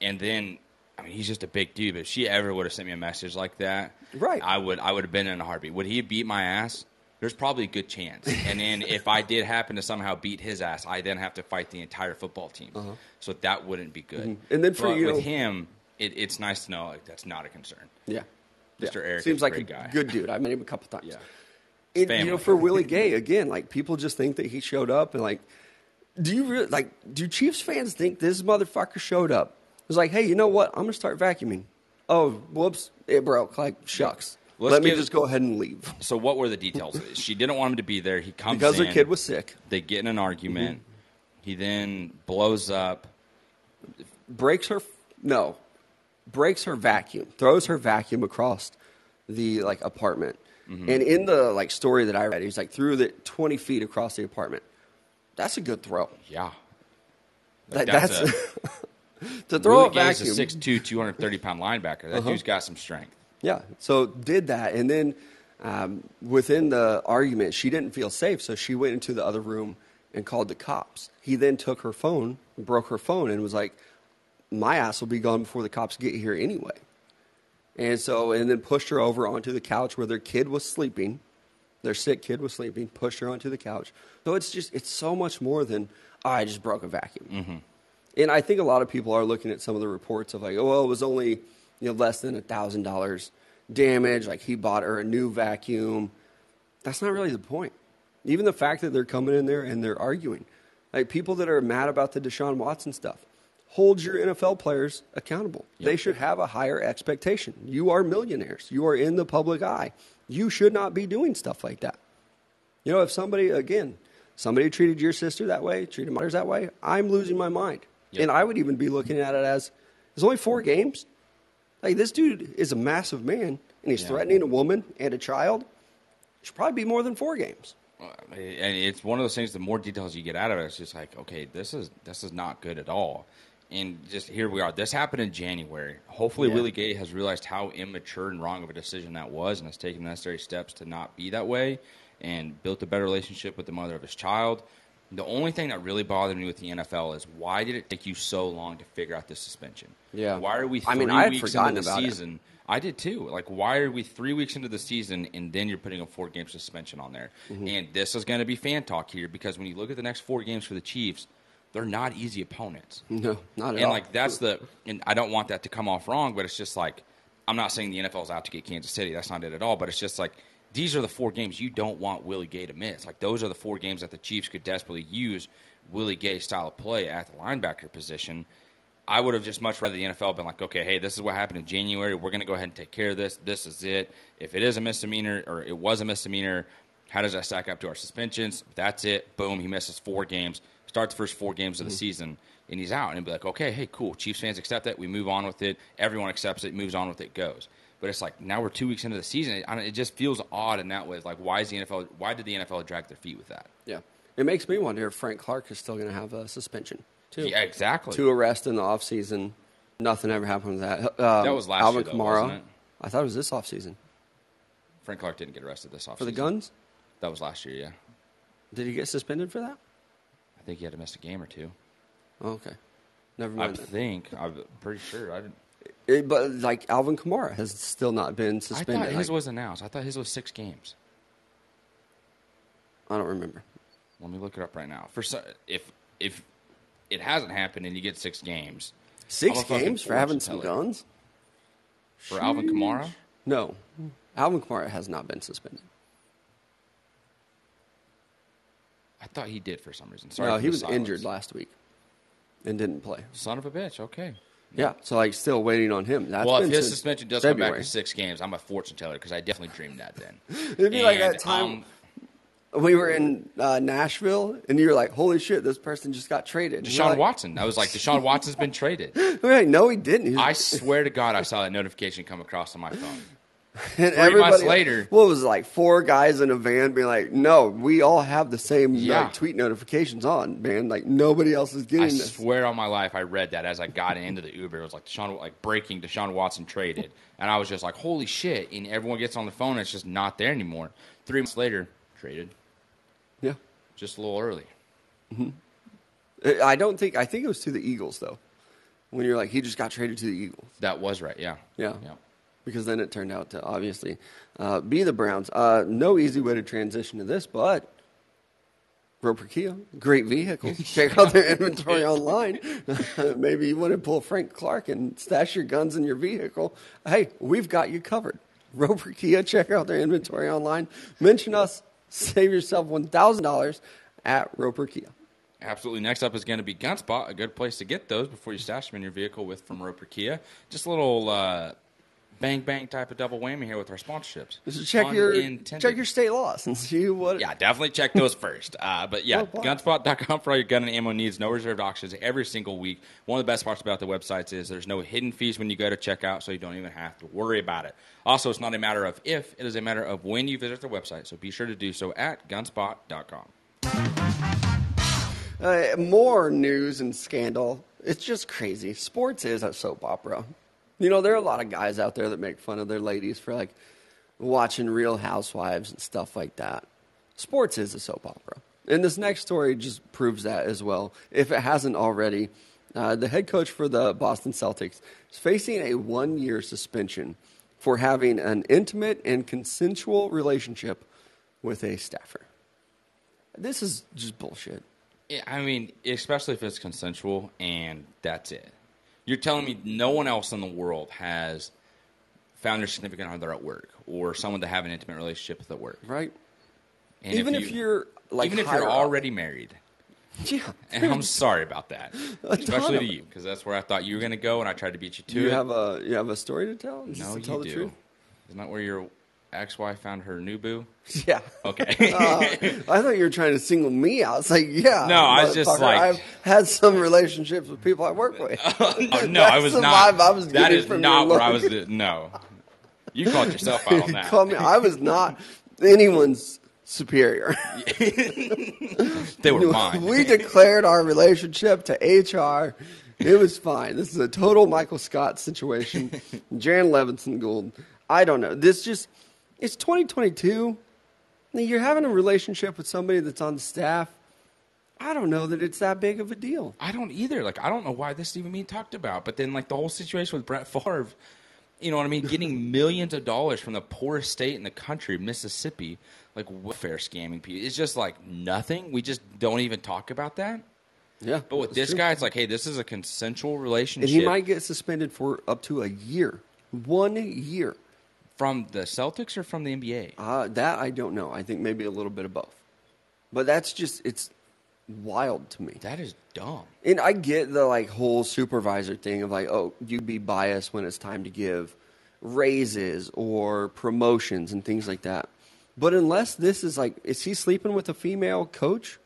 And then, I mean, he's just a big dude. But if she ever would have sent me a message like that, Right. I would, I would have been in a heartbeat. Would he beat my ass? There's probably a good chance. And then if I did happen to somehow beat his ass, I then have to fight the entire football team. So that wouldn't be good. Uh-huh. And then for But you- with him, it, it's nice to know like that's not a concern. yeah. Mr. Yeah. Eric seems like a guy. good dude. I met him a couple times. Yeah. You know, for Willie Gay again, like people just think that he showed up and like, do you really like? Do Chiefs fans think this motherfucker showed up? It was like, hey, you know what? I'm gonna start vacuuming. Oh, whoops, it broke. Like shucks. Let's Let me give- just go ahead and leave So what were the details? she didn't want him to be there. He comes because in. their kid was sick. They get in an argument. Mm-hmm. He then blows up. breaks her no breaks her vacuum throws her vacuum across the like apartment Mm-hmm. and in the like story that i read he's like threw it 20 feet across the apartment that's a good throw Yeah. That- Like, that's, a- to throw Willie a Gay's vacuum Uh-huh. a 6'2", 230 pound linebacker. That dude's got some strength. Yeah. So did that, and then um, within the argument, she didn't feel safe, so she went into the other room and called the cops. He then took her phone, broke her phone, and was like, "My ass will be gone before the cops get here anyway." And so, and then pushed her over onto the couch where their kid was sleeping. Their sick kid was sleeping. Pushed her onto the couch. So it's just, it's so much more than oh, I just broke a vacuum. And I think a lot of people are looking at some of the reports of like, oh, well, it was only you know less than a thousand dollars damage. Like he bought her a new vacuum. That's not really the point. Even the fact that they're coming in there and they're arguing, like people that are mad about the Deshaun Watson stuff, hold your NFL players accountable. They should have a higher expectation. You are millionaires. You are in the public eye. You should not be doing stuff like that. You know, if somebody again, somebody treated your sister that way, treated mine that way, I'm losing my mind. Yep. And I would even be looking at it as there's only four games. Like this dude is a massive man, and he's Yeah. threatening a woman and a child. It Should probably be more than four games. and it's one of those things. The more details you get out of it, it's just like, okay, this is this is not good at all. And just here we are. This happened in January. Hopefully, Yeah. Willie Gay has realized how immature and wrong of a decision that was, and has taken the necessary steps to not be that way, and built a better relationship with the mother of his child. The only thing that really bothered me with the NFL is why did it take you so long to figure out this suspension? Yeah. Why are we? I Three mean, I weeks into the about it. season. I did too. Like, why are we three weeks into the season and then you're putting a four game suspension on there? Mm-hmm. And this is going to be fan talk here because when you look at the next four games for the Chiefs, they're not easy opponents. No, not at And all. like that's the, and I don't want that to come off wrong, but it's just like I'm not saying the NFL's out to get Kansas City. That's not it at all. But it's just like these are the four games you don't want Willie Gay to miss. Like those are the four games that the Chiefs could desperately use Willie Gay style of play at the linebacker position. I would have just much rather the NFL been like, okay, hey, this is what happened in January. We're going to go ahead and take care of this. This is it. If it is a misdemeanor or it was a misdemeanor, how does that stack up to our suspensions? That's it. Boom. He misses four games. Start the first four games of the mm-hmm. season, and he's out. And be like, okay, hey, cool. Chiefs fans accept that. We move on with it. Everyone accepts it. Moves on with it. Goes. But it's like now we're two weeks into the season. It, I it just feels odd in that way. It's like, why is the NFL? Why did the NFL drag their feet with that? yeah, it makes me wonder if Frank Clark is still going to have a suspension too. Yeah, exactly. Two arrests in the offseason. Nothing ever happened with that. Um, That was last Alvin year, though, Kamara. I thought it was this offseason Frank Clark didn't get arrested this offseason. for the guns. That was last year. Yeah, Did he get suspended for that? I think he had to miss a game or two. Oh, okay, never I mind. then. think. I'm pretty sure. I didn't. It- but like Alvin Kamara has still not been suspended. I thought his Like, was announced. I thought his was six games. I don't remember. Let me look it up right now. For so, if if it hasn't happened and you get six games, Six I'm a fucking games for having some guns? for Alvin Kamara, No, Alvin Kamara has not been suspended. I thought he did for some reason. Sorry, no, he was silence. injured last week and didn't play. Son of a bitch. Okay. Yeah, so like still waiting on him. That's well, if his suspension does come back February. to six games, I'm a fortune teller because I definitely dreamed that then. It'd be like that time um, we were in uh, Nashville, and you were like, "Holy shit, this person just got traded." And Deshaun like, Watson. I was like, Deshaun Watson's been traded. We're like, no, he didn't. He I swear to God, I saw that notification come across on my phone. And Three months later- what was it, like four guys in a van being like, "No, we all have the same Yeah. like, tweet notifications on, man. Like nobody else is getting I this." swear on my life, I read that as I got into the Uber. It was like Deshaun, like breaking Deshaun Watson traded, and I was just like, "Holy shit!" And everyone gets on the phone, and it's just not there anymore. Three months later, traded Yeah, just a little early. Mm-hmm. I don't think. I think it was to the Eagles though. When you're like, he just got traded to the Eagles. That was right. Yeah. Yeah. Yeah. Because then it turned out to obviously uh, be the Browns. Uh, no easy way to transition to this, but Roper Kia, great vehicle. Check out their inventory online. Maybe you want to pull Frank Clark and stash your guns in your vehicle. Hey, we've got you covered. Roper Kia, check out their inventory online. Mention us, save yourself $1,000 at Roper Kia. Absolutely. Next up is going to be Gunspot, a good place to get those before you stash them in your vehicle with from Roper Kia. Just a little uh, bang bang type of double whammy here with our sponsorships. So check your check your state laws and see what. Yeah, definitely check those first. Uh, but yeah, Well, gunspot.com for all your gun and ammo needs. No reserved auctions every single week. One of the best parts about the websites is there's no hidden fees when you go to checkout, so you don't even have to worry about it. Also, it's not a matter of if, it is a matter of when you visit their website. So be sure to do so at gunspot.com. Uh, more news and scandal. It's just crazy. Sports is a soap opera. You know, there are a lot of guys out there that make fun of their ladies for like watching Real Housewives and stuff like that. Sports is a soap opera. And this next story just proves that as well. If it hasn't already, uh, the head coach for the Boston Celtics is facing a one year suspension for having an intimate and consensual relationship with a staffer. This is just bullshit. I mean, especially if it's consensual and that's it. You're telling me no one else in the world has found their significant other at work or someone to have an intimate relationship with at work. Right? And even if, you- you're like even if you're up. already married. yeah, And I'm sorry about that, especially to you, because that's where I thought you were going to go, and I tried to beat you to you it. have a you have a story to tell. Just no, to you tell the do. truth. Isn't that where your ex-wife found her new boo? Yeah. Okay. Uh, I thought you were trying to single me out. It's like, yeah. No, I was just like, I've had some relationships with people I work with. Oh, no, I was not. I was that is not where I was. No, you called yourself out on that. Me. I was not anyone's superior. they were mine. we declared our relationship to HR. It was fine. This is a total Michael Scott situation. Jan Levinson Gould. I don't know. This just it's 2022. You're having a relationship with somebody that's on the staff. I don't know that it's that big of a deal. I don't either. Like, I don't know why this is even being talked about. But then, like, the whole situation with Brett Favre, you know what I mean? Getting millions of dollars from the poorest state in the country, Mississippi, like welfare scamming people. It's just like nothing. We just don't even talk about that. Yeah, But with this true. guy, it's like, hey, this is a consensual relationship and he might get suspended for up to a year, one year. From the Celtics or from the NBA. Uh, that I don't know. I think maybe a little bit of both. But that's just it's wild to me. That is dumb. And I get the like whole supervisor thing of like, oh, you'd be biased when it's time to give raises or promotions and things like that. But unless this is like, is he sleeping with a female coach?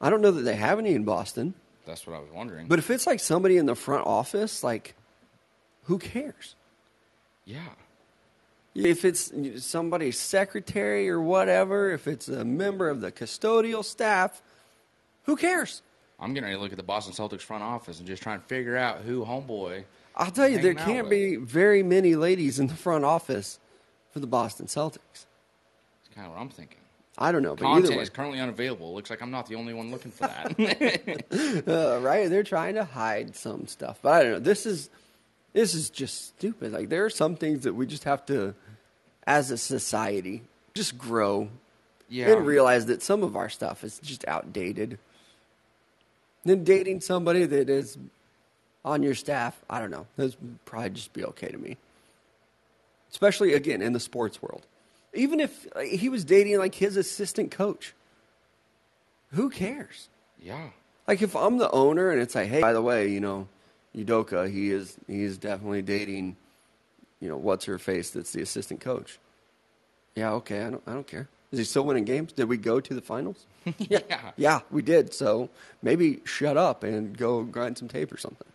I don't know that they have any in Boston. That's what I was wondering. But if it's like somebody in the front office, like, who cares? yeah. If it's somebody's secretary or whatever, if it's a member of the custodial staff, who cares? I'm getting ready to look at the Boston Celtics front office and just try and figure out who homeboy. I'll tell you, there can't with. be very many ladies in the front office for the Boston Celtics. That's kind of what I'm thinking. I don't know, but Content either way, is currently unavailable. Looks like I'm not the only one looking for that. uh, right? They're trying to hide some stuff, but I don't know. This is this is just stupid. Like there are some things that we just have to, as a society, just grow yeah. and realize that some of our stuff is just outdated. Then dating somebody that is on your staff, I don't know. That's probably just be okay to me. Especially again in the sports world. Even if he was dating like his assistant coach, who cares? yeah. Like if I'm the owner and it's like, hey, by the way, you know, Udoka, he is he is definitely dating, you know, what's her face that's the assistant coach. Yeah, okay, I don't I don't care. Is he still winning games? Did we go to the finals? yeah. Yeah, we did. So maybe shut up and go grind some tape or something.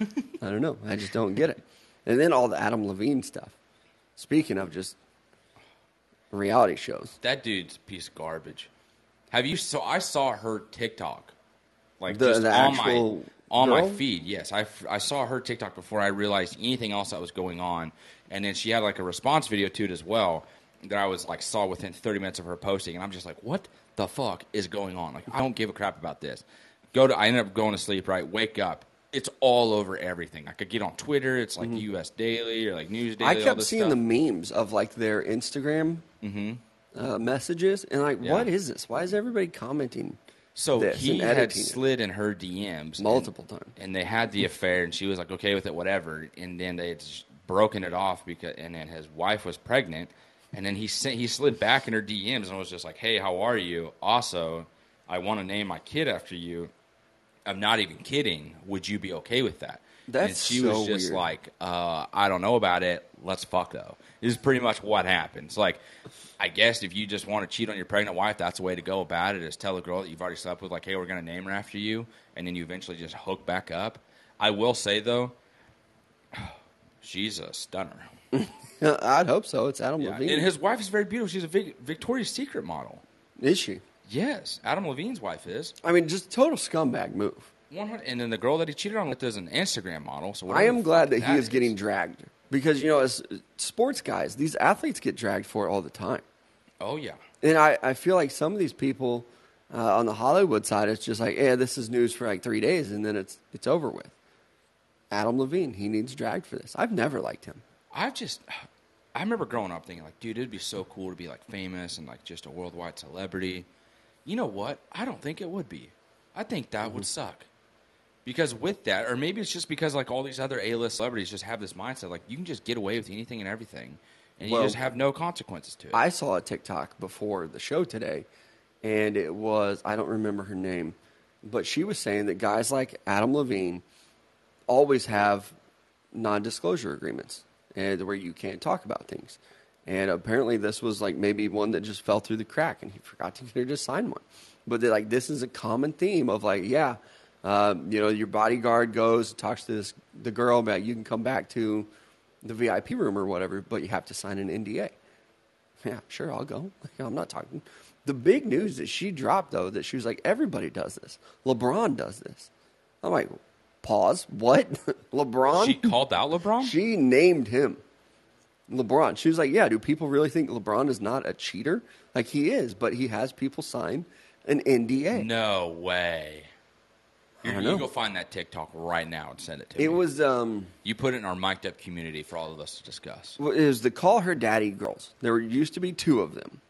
I don't know. I just don't get it. And then all the Adam Levine stuff. Speaking of just reality shows. That dude's a piece of garbage. Have you? So I saw her TikTok, like The- just the actual on my feed. Yes, I, I saw her TikTok before I realized anything else that was going on, and then she had like a response video to it as well that I was like saw within 30 minutes of her posting, and I'm just like, what the fuck is going on? Like I don't give a crap about this. Go to. I ended up going to sleep. Right, wake up. It's all over everything. I could get on Twitter. It's like U.S. Daily or like News Daily. Mm-hmm. I kept seeing stuff. Mm-hmm. the memes of like their Instagram uh, messages, and like, Yeah. what is this? Why is everybody commenting? So this he had slid in her DMs Multiple and, times. and they had the affair, and she was like okay with it, whatever. And then they had broken it off because, and then his wife was pregnant, and then he sent he slid back in her DMs and was just like, "Hey, how are you? Also, I want to name my kid after you. I'm not even kidding. Would you be okay with that?" and That's she so was just weird. like, uh, "I don't know about it. Let's fuck though." This is pretty much what happens. Like, I guess if you just want to cheat on your pregnant wife, that's the way to go about it. Is tell a girl that you've already slept with, like, "Hey, we're gonna name her after you," and then you eventually just hook back up. I will say though, she's a stunner. I'd hope so. It's Adam Yeah. Levine. And his wife is very beautiful. She's a Vic- Victoria's Secret model. is she? Yes, Adam Levine's wife is. I mean, just total scumbag move. 100, and then the girl that he cheated on with is an Instagram model. So I am glad fuck that he is getting dragged because you know, as sports guys, these athletes get dragged for it all the time. Oh yeah, And I, I feel like some of these people uh, on the Hollywood side, it's just like, yeah, this is news for like three days, and then it's it's over with. Adam Levine, he needs dragged for this. I've never liked him. I've just. I remember growing up thinking like, dude, it'd be so cool to be like famous and like just a worldwide celebrity. You know what? I don't think it would be. I think that Mm-hmm. would suck. Because with that, or maybe it's just because like all these other A-list celebrities just have this mindset like you can just get away with anything and everything, and you Well, just have no consequences to it. I saw a TikTok before the show today, and it was I don't remember her name, but she was saying that guys like Adam Levine always have non-disclosure agreements, and where you can't talk about things. And apparently, this was like maybe one that just fell through the crack, and he forgot to get her to sign one. But they're like, this is a common theme of like, yeah, um, you know, your bodyguard goes talks to this the girl about you can come back to the VIP room or whatever, but you have to sign an NDA. Yeah, sure, I'll go. I'm not talking. The big news that she dropped, though, that she was like, everybody does this. LeBron does this. I'm like, pause. What? LeBron? she called out LeBron. She named him LeBron. She was like, yeah, do people really think LeBron is not a cheater? Like, he is, but he has people sign an NDA. no way. I Here, don't you go find that TikTok right now and send it to me. It was, um, You put it in our mic'd up community for all of us to discuss. it was the Call Her Daddy girls. There used to be two of them.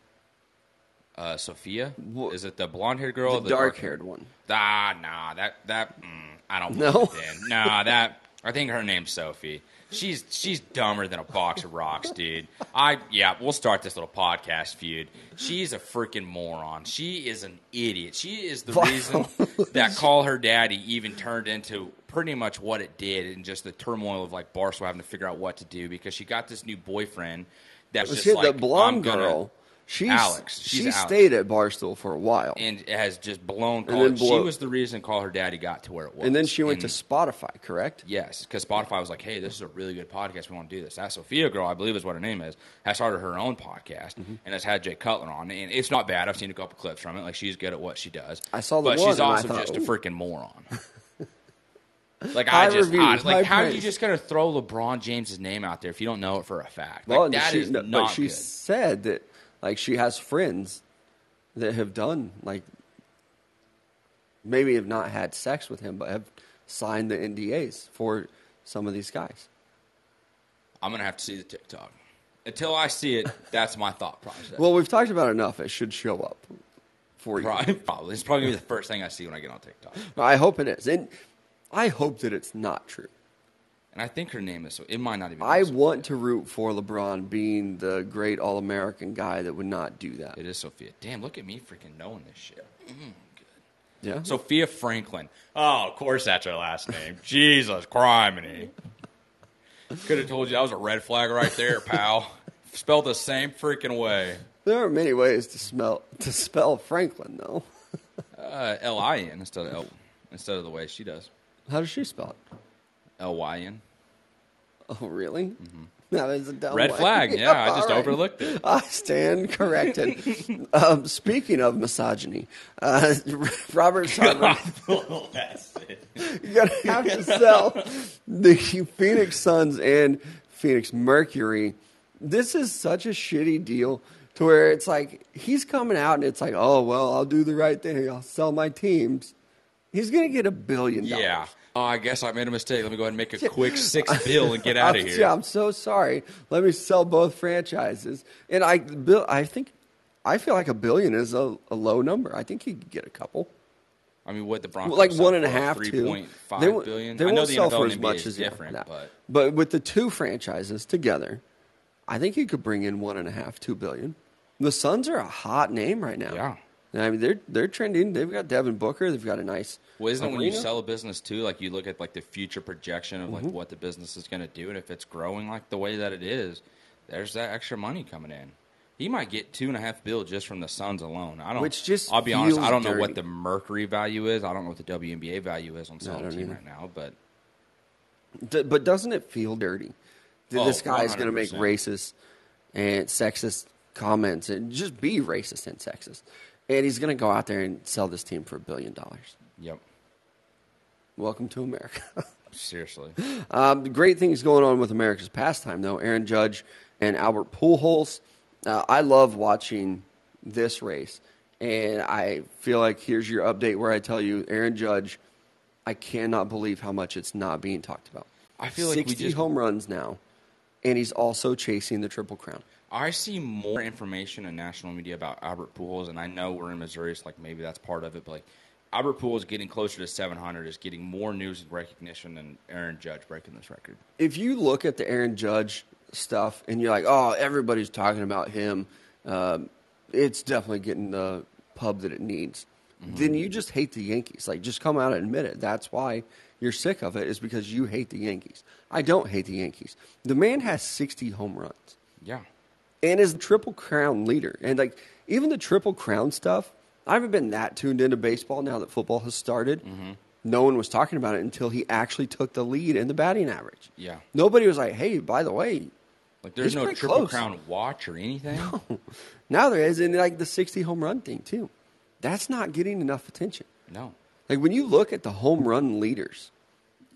Uh, Sofia, is it the blonde haired girl? or The dark haired one. Ah, nah, that that mm, I don't. No? it then. nah, that I think her name's Sophie. She's she's dumber than a box of rocks, dude. I yeah, we'll start this little podcast feud. She's a freaking moron. She is an idiot. She is the reason that call her daddy even turned into pretty much what it did, and just the turmoil of like Barstool having to figure out what to do because she got this new boyfriend that's just like the blonde girl, she's, Alex. She's she Alex. stayed at Barstool for a while. and has just blown. then Call, she was the reason Call Her Daddy got to where it was. And then she went to Spotify, correct? Yes, because Spotify was like, "Hey, this is a really good podcast. We want to do this." That Sofia girl, I believe, is what her name is, has started her own podcast Mm-hmm. and has had Jay Cutler on, and it's not bad. I've seen a couple clips from it. Like she's good at what she does. I saw the but one she's also thought, just a freaking moron. like High I just, I- like, how are you just gonna throw LeBron James's name out there if you don't know it for a fact? Well, and that she, is no, not but she good. said that like she has friends that have done like maybe have not had sex with him, but have signed the NDAs for some of these guys. I'm gonna have to see the TikTok. Until I see it, that's my thought process. Well, we've talked about it enough. It should show up for you. probably, probably. It's probably gonna be the first thing I see when I get on TikTok. I hope it is, and I hope that it's not true. And I think her name is. So it might not even. be I want to root for LeBron being the great All American guy that would not do that. It is Sofia. Damn, look at me freaking knowing this shit. Mm, good. Yeah. Sofia Franklin. Oh, of course that's her last name. Jesus criminy. Could have told you that was a red flag right there, pal. Spelled the same freaking way. there are many ways to smell to spell Franklin, though. Uh, L I N instead of L, instead of the way she does. How does she spell it? L Y N. Oh, really? That was a dumb Red one. flag. Yeah, I just right. overlooked it. I stand corrected. um, speaking of misogyny, uh, Robert Sarver, you're going to have to sell the Phoenix Suns and Phoenix Mercury. This is such a shitty deal to where it's like he's coming out and it's like, oh, well, I'll do the right thing. I'll sell my teams. He's going to get a billion dollars. Yeah. Oh, I guess I made a mistake. Let me go ahead and make a quick six bill and get out of here. Yeah, I'm so sorry. Let me sell both franchises. And I, Bill, I think, I feel like a billion is a, a low number. I think he could get a couple. I mean, what the Broncos like one and a half, three point five They billion. They I know won't the sell NFL for as NBA much is as different, no. but but with the two franchises together, I think he could bring in one and a half, two billion. The Suns are a hot name right now. Yeah. I mean they're they're trending. They've got Devin Booker. They've got a nice. well, isn't it when you sell a business too? Like you look at like the future projection of like Mm-hmm. what the business is going to do, and if it's growing like the way that it is, there's that extra money coming in. He might get two and a half bill just from the Suns alone. I don't. Which just I'll be honest. I don't know what the Mercury value is. I don't know what the WNBA value is on selling don't team either. right now. But D- but doesn't it feel dirty that Oh, this guy is going to make racist and sexist comments and just be racist and sexist, and he's going to go out there and sell this team for a billion dollars? yep, Welcome to America. seriously. Um, great things going on with America's pastime, though. Aaron Judge and Albert Pujols. Uh, I love watching this race, and I feel like here's your update where I tell you, Aaron Judge. I cannot believe how much it's not being talked about. I feel like 60 just- home runs now, and he's also chasing the triple crown. I see more information in national media about Albert Pujols, and I know we're in Missouri, so like maybe that's part of it. But like Albert Pujols getting closer to 700 is getting more news and recognition than Aaron Judge breaking this record. if you look at the Aaron Judge stuff and you're like, oh, everybody's talking about him, um, it's definitely getting the pub that it needs. Then you just hate the Yankees. Like, just come out and admit it. That's why you're sick of it, is because you hate the Yankees. I don't hate the Yankees. The man has 60 home runs Yeah, and is the triple crown leader. And like even the triple crown stuff, I haven't been that tuned into baseball now that football has started. Mm-hmm. No one was talking about it until he actually took the lead in the batting average. Yeah. Nobody was like, "Hey, by the way, like there's no triple close. crown watch or anything. No. now there is." And like the 60 home run thing too. That's not getting enough attention. No, Like when you look at the home run leaders,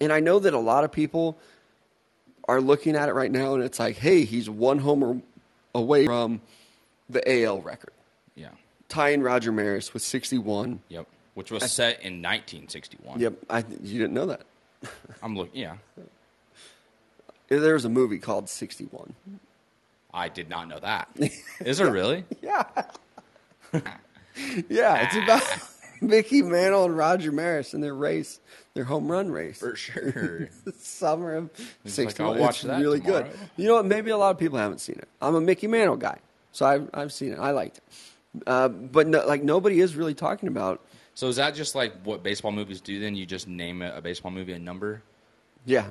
and I know that a lot of people are looking at it right now, and it's like, "Hey, he's one homer away from the AL record." yeah, tying Roger Maris with 61. yep. Which was set in 1961. Yep, I, you didn't know that. I'm looking. Yeah, There was a movie called 61. I did not know that. Is there really? Yeah. yeah, it's about Mickey Mantle and Roger Maris and their race, their home run race. For sure. Summer of like, 61. "I'll watch it's really good. You know what? Maybe a lot of people haven't seen it. I'm a Mickey Mantle guy, so I've, I've seen it. I liked it. Uh, but no, like nobody is really talking about. So is that just like what baseball movies do? Then you just name a, baseball movie a number. Yeah,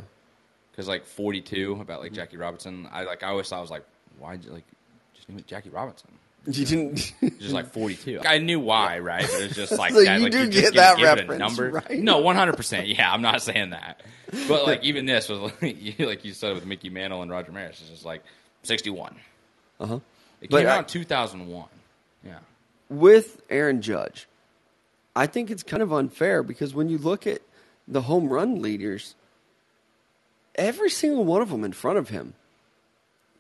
Because like 42 about like Jackie Robinson, I like I always thought I was like, why'd like just name it Jackie Robinson? You didn't. Just like 42. I knew why, right? But it's just like So that. you like, do just get gonna that give it a reference, number. right? No, 100. percent Yeah, I'm not saying that. But like even this was like you, like you said with Mickey Mantle and Roger Maris, it's just like 61. Uh huh. It But came I- out in 2001. Yeah. with Aaron Judge, I think it's kind of unfair because when you look at the home run leaders, every single one of them in front of him,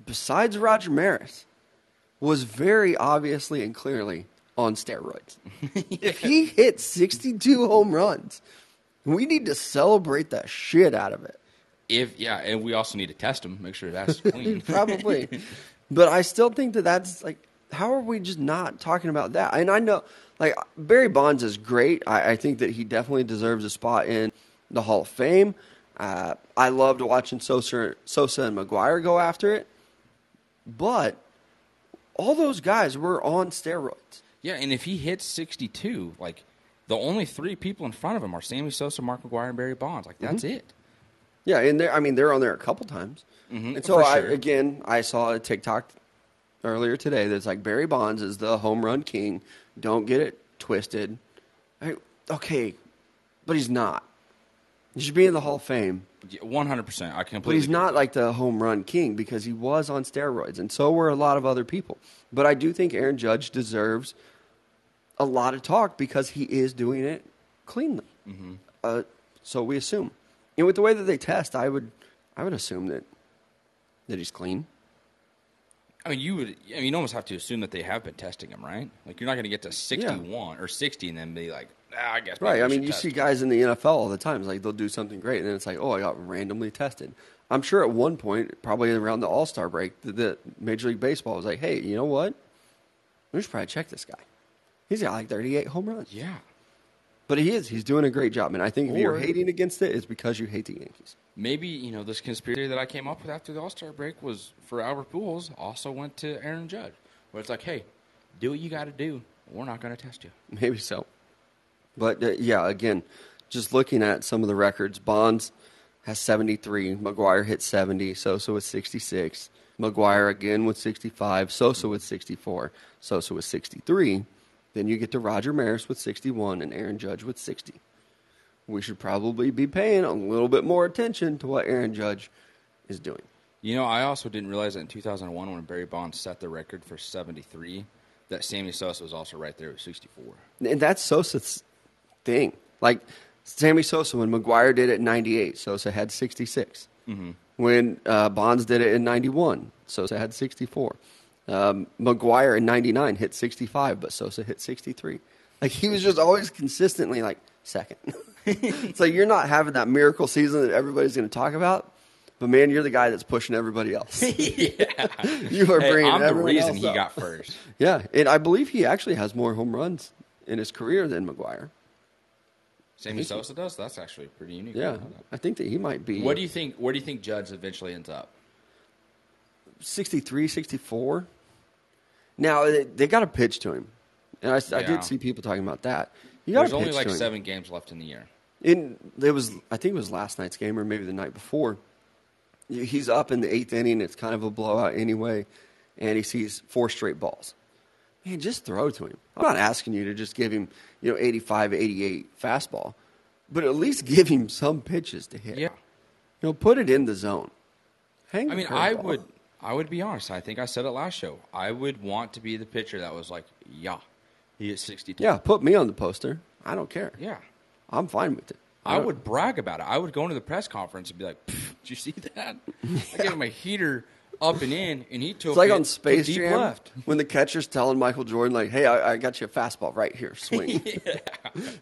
besides Roger Maris, was very obviously and clearly on steroids. If he hit 62 home runs, we need to celebrate the shit out of it. If yeah, and we also need to test him, make sure that's clean. Probably. but I still think that that's like, how are we just not talking about that? And I know, like, Barry Bonds is great. I, I think that he definitely deserves a spot in the Hall of Fame. Uh, I loved watching Sosa, Sosa and McGwire go after it. But all those guys were on steroids. Yeah, and if he hits 62, like the only three people in front of him are Sammy Sosa, Mark McGwire, and Barry Bonds. Like that's Mm-hmm. it. Yeah, and they're, I mean, they're on there a couple times. Mhm, and so, I, sure. again, I saw a TikTok earlier today that's like Barry Bonds is the home run king. Don't get it twisted. I- okay, but he's not. He should be in the Hall of Fame, One hundred percent. I completely. But he's not like the home run king because he was on steroids, and so were a lot of other people. But I do think Aaron Judge deserves a lot of talk because he is doing it cleanly. Mm-hmm. Uh, so we assume, and with the way that they test, I would, I would assume that that he's clean. I mean, you would. I mean, you almost have to assume that they have been testing him, right? Like, you're not going to get to 61 or 60 and then be like, ah, I guess. Right. I mean, you see him." guys in the NFL all the time. It's like they'll do something great, and then it's like, oh, I got randomly tested. I'm sure at one point, probably around the All Star break, the, the Major League Baseball was like, hey, you know what? We should probably check this guy. He's got like 38 home runs. Yeah. But he is. He's doing a great job. And I think if you're hating against it, it's because you hate the Yankees. Maybe you know this conspiracy that I came up with after the All Star break was for Albert Pujols also went to Aaron Judge, where it's like, hey, do what you got to do. We're not going to test you. Maybe so. But uh, yeah, again, just looking at some of the records, Bonds has 73, McGwire hit 70, Sosa with 66, McGwire again with 65, Sosa with 64, Sosa with 63. Then you get to Roger Maris with 61 and Aaron Judge with 60. We should probably be paying a little bit more attention to what Aaron Judge is doing. You know, I also didn't realize that in 2001 when Barry Bonds set the record for 73, that Sammy Sosa was also right there with 64. And that's Sosa's thing. Like Sammy Sosa, when McGwire did it in 98, Sosa had 66. When uh, Bonds did it in 91, Sosa had 64. Um, McGwire in 99 hit 65, but Sosa hit 63. Like he was just always consistently like second. it's like you're not having that miracle season that everybody's going to talk about. But man, you're the guy that's pushing everybody else. yeah. you are Hey, bringing I'm the reason else he up. got first. Yeah, and I believe he actually has more home runs in his career than McGwire. Sammy Sosa does. That's actually pretty unique. I Yeah, didn't know that. I think that he might be. What do you think? Where do you think Judge eventually ends up? 63, 64? Now, they, they got to pitch to him. And I, I did see people talking about that. You got There's only like seven games left in the year. In, it was, I think it was last night's game or maybe the night before. He's up in the eighth inning. It's kind of a blowout anyway. And he sees four straight balls. Man, just throw to him. I'm not asking you to just give him, you know, 85, 88 fastball, but at least give him some pitches to hit. Yeah. You know, put it in the zone. Hang I mean, I curveball. would, I would be honest. I think I said it last show. I would want to be the pitcher that was like, yeah, he is 62. Yeah, put me on the poster. I don't care. yeah. I'm fine with it. I don't- would brag about it. I would go into the press conference and be like, "Did you see that? I gave him a heater up and in, and he took It's like it on Space Jam left." when the catcher's telling Michael Jordan, like, "Hey, I, I got you a fastball right here. Swing."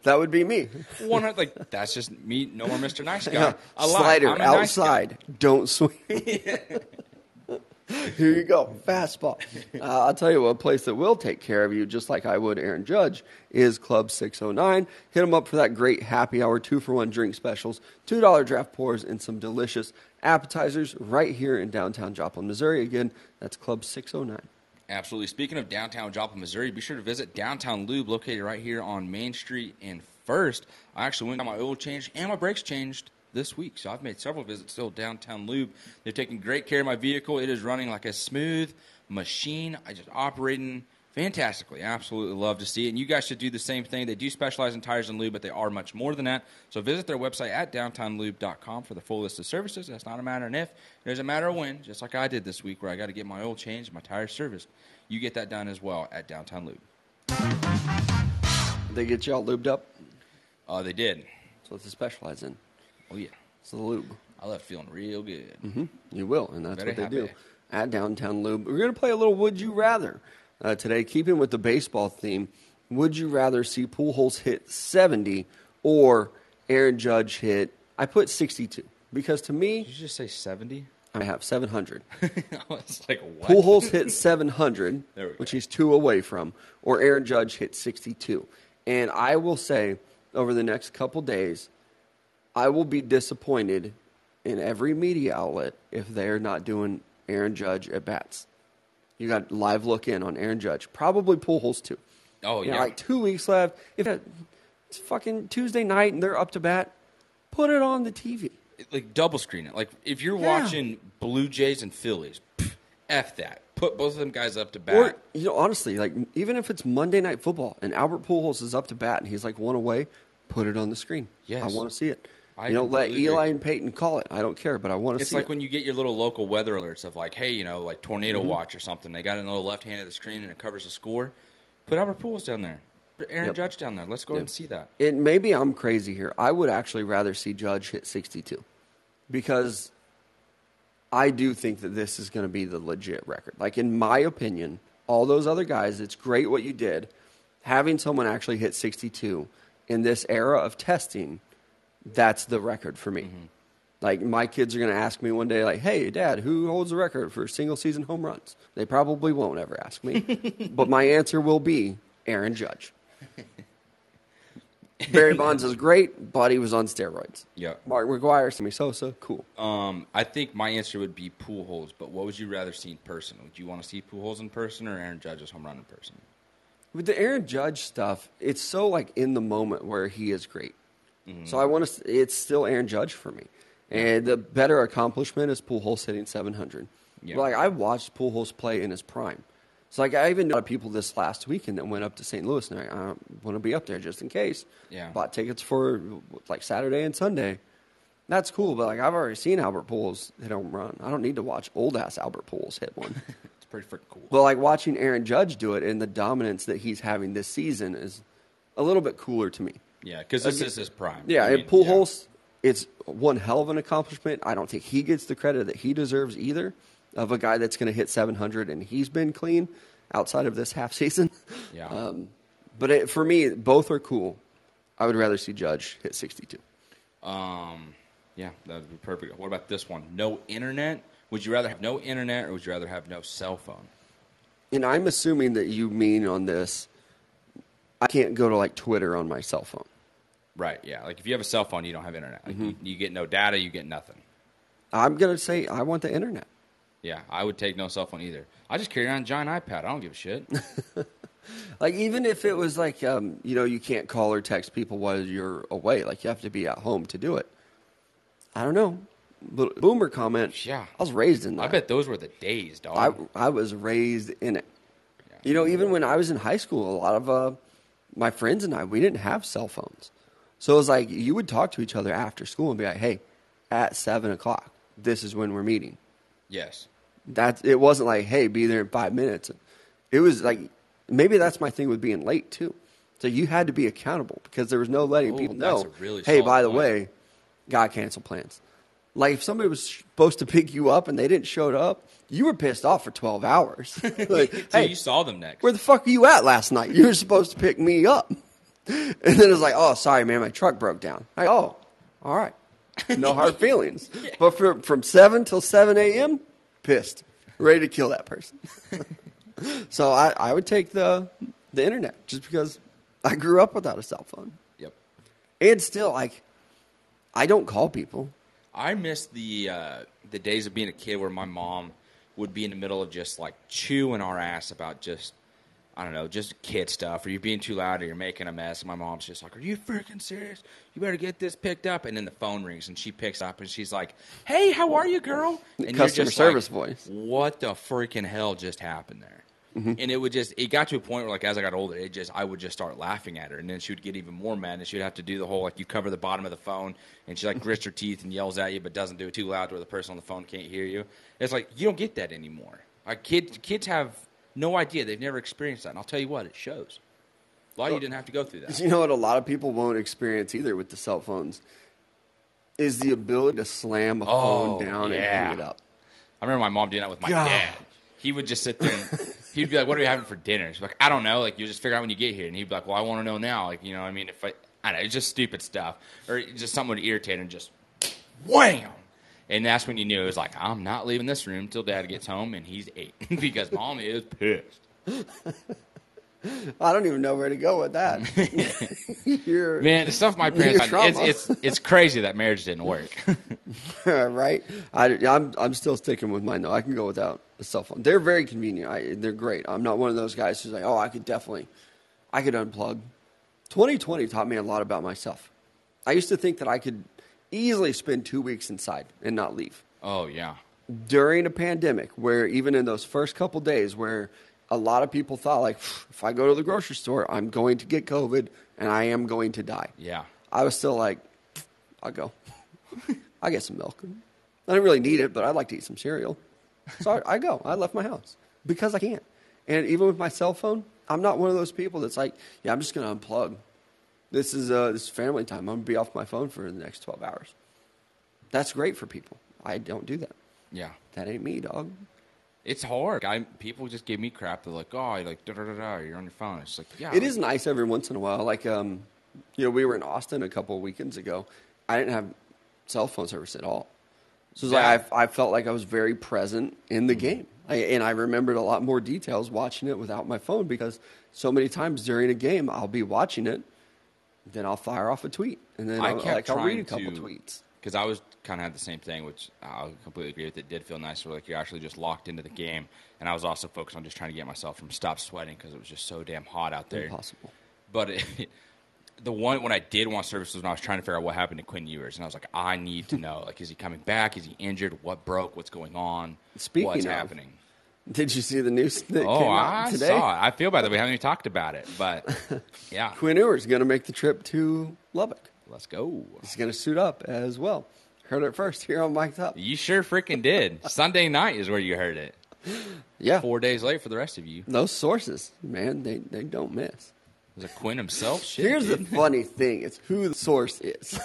That would be me. One like that's just me. No more Mr. Nice Guy. Yeah. I. Slider a nice guy. outside. Don't swing. Here you go, fastball. Uh, I'll tell you what, a place that will take care of you, just like I would Aaron Judge, is Club 609. Hit them up for that great happy hour, two for one drink specials, $2 draft pours, and some delicious appetizers right here in downtown Joplin, Missouri. Again, that's Club 609. Absolutely. Speaking of downtown Joplin, Missouri, be sure to visit Downtown Lube, located right here on Main Street and First. I actually went got my oil changed and my brakes changed this week, so I've made several visits to Downtown Lube. They've taken great care of my vehicle. It is running like a smooth machine. I just operating fantastically. Absolutely love to see it. And you guys should do the same thing. They do specialize in tires and lube, but they are much more than that. So visit their website at downtownlube.com for the full list of services. That's not a matter of if, there's a matter of when, just like I did this week where I got to get my oil changed, my tires serviced. You get that done as well at Downtown Lube. They get you all lubed up. Uh, they did. That's what they specialize in. Oh, yeah. It's the lube. I left feeling real good. hmm You will, and that's Very what they happy. do at Downtown Lube. We're going to play a little Would You Rather uh, today, keeping with the baseball theme. Would you rather see Pujols hit 70 or Aaron Judge hit, I put 62, because to Did me, you just say 70? I have 700. I was like, what? Pujols hit 700, There we go. which he's two away from, or Aaron Judge hit 62. And I will say, over the next couple days, I will be disappointed in every media outlet if they're not doing Aaron Judge at bats. You got live look in on Aaron Judge, probably Pujols too. Oh, You know, yeah. like two weeks left. If it's fucking Tuesday night and they're up to bat, put it on the TV. like double screen it. Like if you're Yeah. watching Blue Jays and Phillies, pff, f that. Put both of them guys up to bat. Or you know, honestly, like even if it's Monday Night Football and Albert Pujols is up to bat and he's like one away, put it on the screen. Yes. I want to see it. I you know, let Eli agree. and Peyton call it. I don't care, but I want to It's see It's like it. when you get your little local weather alerts of like, hey, you know, like tornado Mm-hmm. watch or something. They got the little left hand of the screen and it covers the score. Put Albert Pujols down there. Put Aaron Yep. Judge down there. Let's go ahead and see that. it maybe I'm crazy here. I would actually rather see Judge hit 62 because I do think that this is going to be the legit record. Like in my opinion, all those other guys, it's great what you did. Having someone actually hit 62 in this era of testing, that's the record for me. Like my kids are going to ask me one day, like, "Hey, Dad, who holds the record for single season home runs?" They probably won't ever ask me, but my answer will be Aaron Judge. Barry Bonds is great, but he was on steroids. Yeah. Mark McGwire, Sammy Sosa, cool. Um, I think my answer would be Pujols, but what would you rather see in person? Would you want to see Pujols in person or Aaron Judge's home run in person? With the Aaron Judge stuff, it's so like in the moment where he is great. Mm-hmm. So I want to. It's still Aaron Judge for me, and the better accomplishment is Pujols hitting 700. Yeah. Like I watched Pujols play in his prime. So like I even know people this last weekend that went up to St. Louis and I, I want to be up there just in case. Yeah. Bought tickets for like Saturday and Sunday. That's cool, but like I've already seen Albert Pujols hit home run. I don't need to watch old ass Albert Pujols hit one. It's pretty freaking cool. But like watching Aaron Judge do it and the dominance that he's having this season is a little bit cooler to me. Yeah, because this is his prime. Yeah, I and mean, Pujols, it's one hell of an accomplishment. I don't think he gets the credit that he deserves either of a guy that's going to hit 700 and he's been clean outside of this half season. Yeah. Um, but it, for me, both are cool. I would rather see Judge hit 62. Um, yeah, that would be perfect. What about this one? No internet. Would you rather have no internet or would you rather have no cell phone? And I'm assuming that you mean on this, I can't go to like Twitter on my cell phone. Right. Yeah. Like if you have a cell phone, you don't have internet. Like you, you get no data, you get nothing. I'm going to say I want the internet. Yeah, I would take no cell phone either. I just carry around a giant iPad. I don't give a shit. Like even if it was like um, you know you can't call or text people while you're away, like you have to be at home to do it. I don't know. Boomer comment. Yeah. I was raised in that. I bet those were the days, dog. I I was raised in it. You know, even when I was in high school, a lot of uh, my friends and I we didn't have cell phones, so it was like you would talk to each other after school and be like, "Hey, at seven o'clock, this is when we're meeting." yes. That it wasn't like, "Hey, be there in five minutes." It was like maybe that's my thing with being late too. So you had to be accountable because there was no letting Oh, people know. really hey, by the point. way, got cancel plans. Like if somebody was supposed to pick you up and they didn't show up, you were pissed off for twelve hours. like, So hey, you saw them next. where the fuck were you at last night? You were supposed to pick me up. And then it's like, oh, sorry, man, my truck broke down. Like, oh, all right. No hard feelings. But for, from 7 till 7 a.m., pissed. Ready to kill that person. so I, I would take the, the internet just because I grew up without a cell phone. Yep. And still, like, I don't call people. I miss the uh, the days of being a kid where my mom would be in the middle of just like chewing our ass about just I don't know, just kid stuff, or you're being too loud, or you're making a mess. And my mom's just like, "Are you freaking serious? You better get this picked up." And then the phone rings, and she picks up, and she's like, "Hey, how are you, girl?" And Customer just service like, voice. What the freaking hell just happened there? Mm-hmm. And it would just it got to a point where like as I got older, it just I would just start laughing at her, and then she would get even more mad, and she would have to do the whole like you cover the bottom of the phone, and she like grits her teeth and yells at you, but doesn't do it too loud where the person on the phone can't hear you. It's like you don't get that anymore. Like kids, kids have no idea; they've never experienced that, and I'll tell you what, it shows. A lot of you didn't have to go through that. You know what a lot of people won't experience either with the cell phones is the ability to slam a Oh, phone down and yeah. hang it up. I remember my mom doing that with my God. dad. He would just sit there and he'd be like, What are we having for dinner? She's like, I don't know. Like, you just figure out when you get here. And he'd be like, Well, I want to know now. Like, you know what I mean? If I, I don't know, it's just stupid stuff. Or just something would irritate and just wham. And that's when you knew it was like, I'm not leaving this room till dad gets home and he's eight because mom is pissed. I don't even know where to go with that. You're Man, the stuff my parents it's, it's, it's crazy that marriage didn't work. right. I, I'm I'm still sticking with mine though. I can go without a cell phone. They're very convenient. I, they're great. I'm not one of those guys who's like, oh, I could definitely, I could unplug. 2020 taught me a lot about myself. I used to think that I could easily spend two weeks inside and not leave. oh, yeah. during a pandemic where even in those first couple days where a lot of people thought like if i go to the grocery store i'm going to get covid and i am going to die Yeah. i was still like I'll go. I get some milk. I don't really need it, but I'd like to eat some cereal. So I, I go. I left my house because I can't. And even with my cell phone, I'm not one of those people that's like, yeah, I'm just going to unplug. This is uh, this is family time. I'm going to be off my phone for the next 12 hours. That's great for people. I don't do that. Yeah. That ain't me, dog. It's hard. I, people just give me crap. They're like, oh, you're like, da da da da, you're on your phone. It's like, yeah. It is nice every once in a while. Like, um, you know, we were in Austin a couple of weekends ago. I didn't have cell phone service at all. So it's Yeah. like I, I felt like I was very present in the game, I, and I remembered a lot more details watching it without my phone because so many times during a game I'll be watching it, then I'll fire off a tweet, and then I I'll, like I'll read a couple to- tweets. because I was kind of had the same thing, which I completely agree with. It did feel nice, where like you're actually just locked into the game, and I was also focused on just trying to get myself from stop sweating because it was just so damn hot out there. Impossible. But it, the one when I did want service was when I was trying to figure out what happened to Quinn Ewers, and I was like, I need to know, like, is he coming back? Is he injured? What broke? What's going on? Speaking what's of, happening? Did you see the news that Oh, came out I today? saw it. I feel bad that we haven't even talked about it, but yeah, Quinn Ewers is going to make the trip to Lubbock. let's go. He's going to suit up as well. Heard it first here on Mike's Up. You sure freaking did. Sunday night is where you heard it. Yeah. Four days late for the rest of you. Those sources, man, they, they don't miss. Was it Quinn himself? Shit, Here's the funny thing: it's who the source is.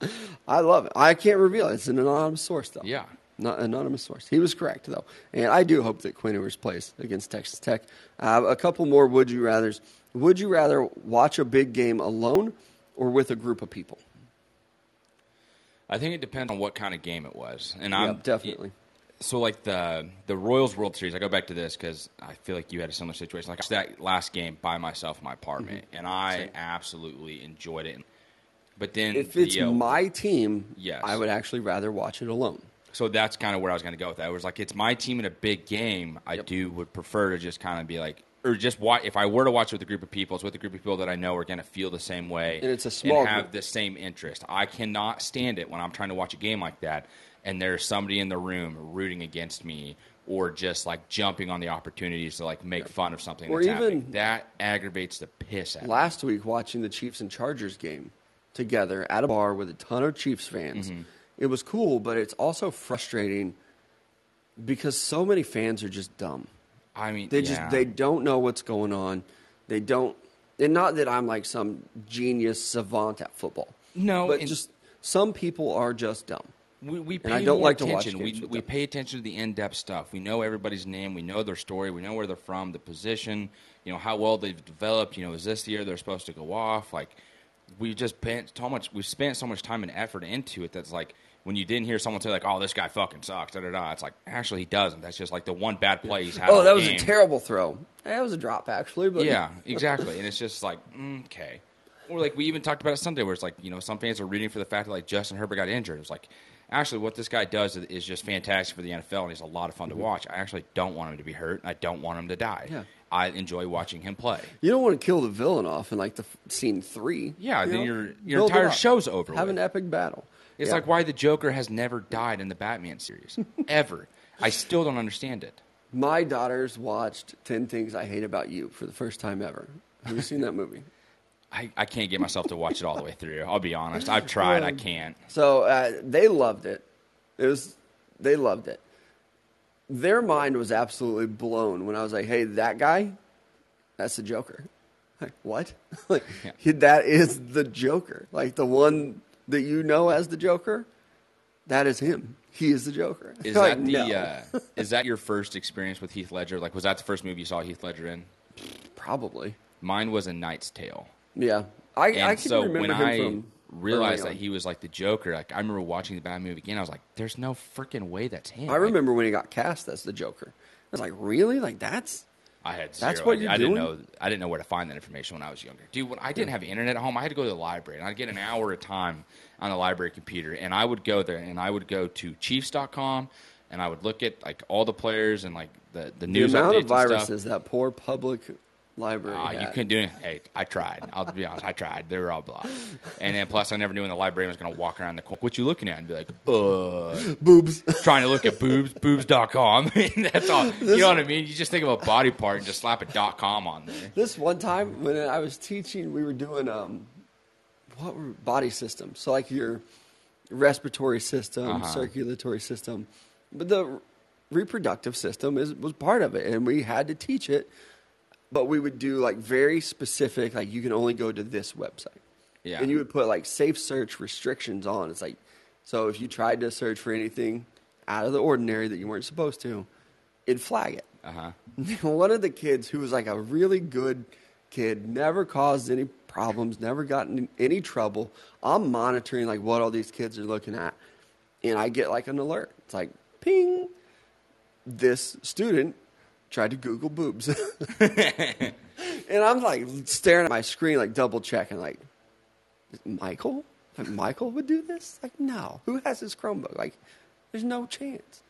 I love it. I can't reveal it. It's an anonymous source, though. Yeah. not anonymous source. He was correct, though, and I do hope that Quinn Ewers plays against Texas Tech. Uh, a couple more would you rather's. Would you rather watch a big game alone or with a group of people? I think it depends on what kind of game it was, and I'm definitely. So like the the Royals World Series, I go back to this because I feel like you had a similar situation. Like that last game by myself in my apartment, and I absolutely enjoyed it. But then If it's the, uh, my team, Yes. I would actually rather watch it alone. so that's kind of where I was going to go with that. It was like it's my team in a big game. I Yep. do would prefer to just kind of be like, or just watch. If I were to watch it with a group of people, it's with a group of people that I know are going to feel the same way, And it's a small and have group. the same interest. I cannot stand it when I'm trying to watch a game like that, and there's somebody in the room rooting against me. Or just like jumping on the opportunities to like make fun of something Or that's even- happening. That aggravates the piss out last week watching the Chiefs and Chargers game together at a bar with a ton of Chiefs fans. Mm-hmm. It was cool, but it's also frustrating because so many fans are just dumb. I mean, They yeah. just they don't know what's going on. They don't and not that I'm like some genius savant at football. No, but just some people are just dumb. We, we pay And I don't like to watch attention. games we, we pay attention to the in-depth stuff. We know everybody's name. We know their story. We know where they're from, the position. You know how well they've developed. You know, is this the year they're supposed to go off? Like, we just spent so much. We spent so much time and effort into it. That's like when you didn't hear someone say like, "Oh, this guy fucking sucks." Da da da. It's like actually he doesn't. That's just like the one bad play he's had. Oh, that was game. a terrible throw. That was a drop actually, but Yeah, exactly. and it's just like, mm, okay. Or like we even talked about it Sunday, where it's like you know some fans are rooting for the fact that like Justin Herbert got injured. It's like actually what this guy does is- just fantastic for the NFL, and he's a lot of fun to watch. I actually don't want him to be hurt. and I don't want him to die. Mm-hmm. Yeah. I enjoy watching him play. You don't want to kill the villain off in like the f- scene three. Yeah, you then know? your- your Build entire show's over Have with. an epic battle. It's Yeah. like why the Joker has never died in the Batman series ever. I still don't understand it. My daughters watched 10 Things I Hate About You for the first time ever. Have you seen that movie? I, I can't get myself to watch it all the way through. I'll be honest. I've tried. I can't. So uh, they loved it. It was, they loved it. Their mind was absolutely blown when I was like, hey, that guy, that's the Joker. Like, what? like, Yeah. that is the Joker. Like, the one that you know as the Joker, that is him. He is the Joker. Is Like, that the no. uh, is that your first experience with Heath Ledger? Like, was that the first movie you saw Heath Ledger in? Probably. Mine was A Knight's Tale. Yeah. I, And I can so remember when him I realized that on. he was like the Joker, like I remember watching the Batman movie again. I was like, "There's no freaking way that's him." I Like, remember when he got cast as the Joker. I was like, really? Like that's I had zero. That's what idea. you're I didn't know. I didn't know where to find that information when I was younger, dude. When I didn't have internet at home, I had to go to the library, and I'd get an hour at a time on the library computer, and I would go there, and I would go to Chiefs.com, and I would look at like all the players and like the the news. the amount of viruses that poor public library. Ah, you couldn't do it. Hey, I tried. I'll be honest. I tried. They were all blocked. And then plus, I never knew when the librarian was going to walk around the corner. What you looking at? And be like, uh, boobs. trying to look at boobs, boobs.com. That's all. You know what I mean? You just think of a body part and just slap a dot com on there. this one time when I was teaching, we were doing um, what were body systems. So like your respiratory system, Uh-huh. circulatory system, but the reproductive system is was part of it, and we had to teach it. But we would do like very specific, like you can only go to this website. Yeah. And you would put like safe search restrictions on. It's like, so if you tried to search for anything out of the ordinary that you weren't supposed to, it'd flag it. Uh huh. One of the kids who was like a really good kid, never caused any problems, never gotten in any trouble. I'm monitoring like what all these kids are looking at, and I get like an alert. It's like ping. This student tried to Google boobs, and I'm like staring at my screen, like double checking, like Michael. Like Michael would do this? Like no. Who has his Chromebook? Like there's no chance.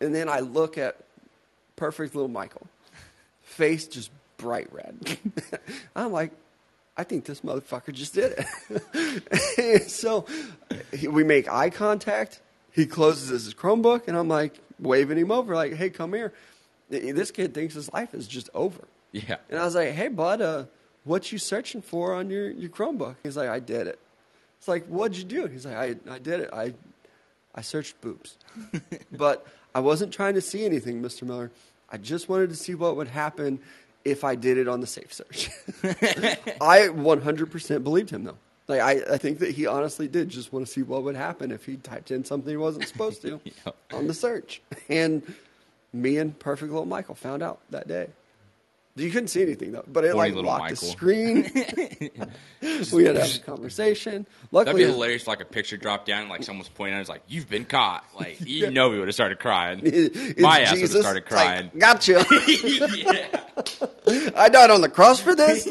And then I look at perfect little Michael, face just bright red. I'm like, I think this motherfucker just did it. So we make eye contact. He closes his Chromebook, and I'm like waving him over, like, "Hey, come here." This kid thinks his life is just over. Yeah. And I was like, "Hey, bud, uh, what you searching for on your, your Chromebook?" He's like, "I did it." It's like, "What'd you do?" He's like, "I I did it. I I searched boobs, but I wasn't trying to see anything, Mr. Miller. I just wanted to see what would happen if I did it on the safe search." I 100% believed him, though. Like I, I think that he honestly did just want to see what would happen if he typed in something he wasn't supposed to Yep. on the search. And me and perfect little Michael found out that day. You couldn't see anything though, but it Horny like little locked the screen. we had a conversation. Luckily, That'd be hilarious. Like a picture dropped down, like someone's pointing at, it, it's like you've been caught. Like you know, we would have started crying. it's My ass would have started It's like, crying. gotcha. yeah. I died on the cross for this.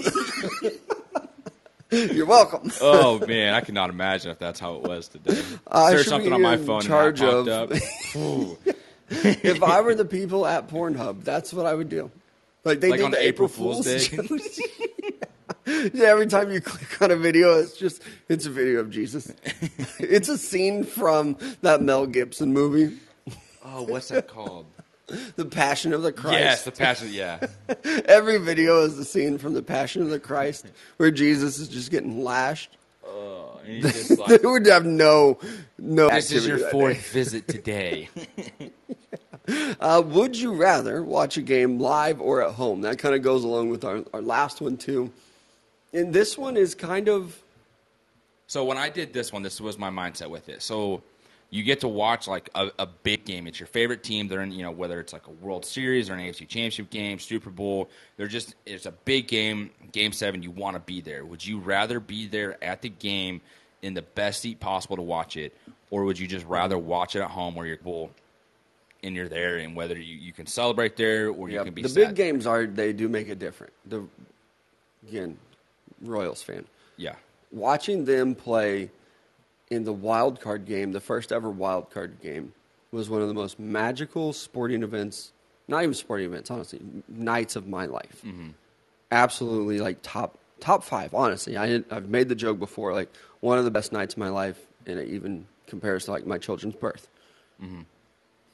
You're welcome. Oh man, I cannot imagine if that's how it was today. I Search should something be on my in phone charge and that of- popped up. If I were the people at Pornhub, that's what I would do. Like they Like did on the April April Fool's Day? yeah, every time you click on a video, it's just it's a video of Jesus. it's a scene from that Mel Gibson movie, Oh, what's that called? The Passion of the Christ. Yes, the passion. Yeah, Every video is the scene from The Passion of the Christ where Jesus is just getting lashed. And just They would have no no. "This is your fourth visit today." Uh, would you rather watch a game live or at home? That kind of goes along with our, our last one too. And this one is kind of So when I did this one, this was my mindset with it. So you get to watch like a, a big game. It's your favorite team. They're in, you know, whether it's like a World Series or an AFC Championship game, Super Bowl. They're just it's a big game. Game seven. You want to be there. Would you rather be there at the game in the best seat possible to watch it, or would you just rather watch it at home where you're cool and you're there, and whether you, you can celebrate there or you yeah, can be the big games are they do make it different. The again, Royals fan Yeah. watching them play in the wild card game, the first ever wild card game, was one of the most magical sporting events. Not even sporting events, honestly, nights of my life. Mm-hmm. Absolutely, like top top five. Honestly, I I've made the joke before, like one of the best nights of my life, and it even compares to like my children's birth. Mm-hmm.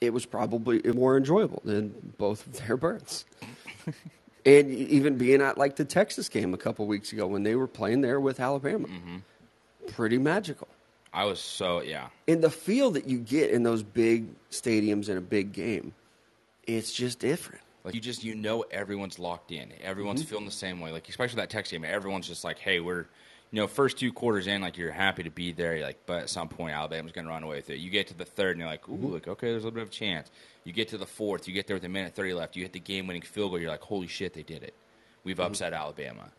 It was probably more enjoyable than both of their births. and even being at like the Texas game a couple weeks ago when they were playing there with Alabama, mm-hmm. pretty magical. I was so yeah. And the feel that you get in those big stadiums in a big game, it's just different. Like you just you know everyone's locked in. Everyone's Mm-hmm. feeling the same way. Like especially that Texas game, everyone's just like, hey, we're you know first two quarters in, like you're happy to be there. You're like, but at some point Alabama's going to run away with it. You get to the third, and you're like, ooh, Mm-hmm. like okay, there's a little bit of a chance. You get to the fourth, you get there with a minute thirty left. You hit the game-winning field goal. You're like, holy shit, they did it. We've Mm-hmm. upset Alabama.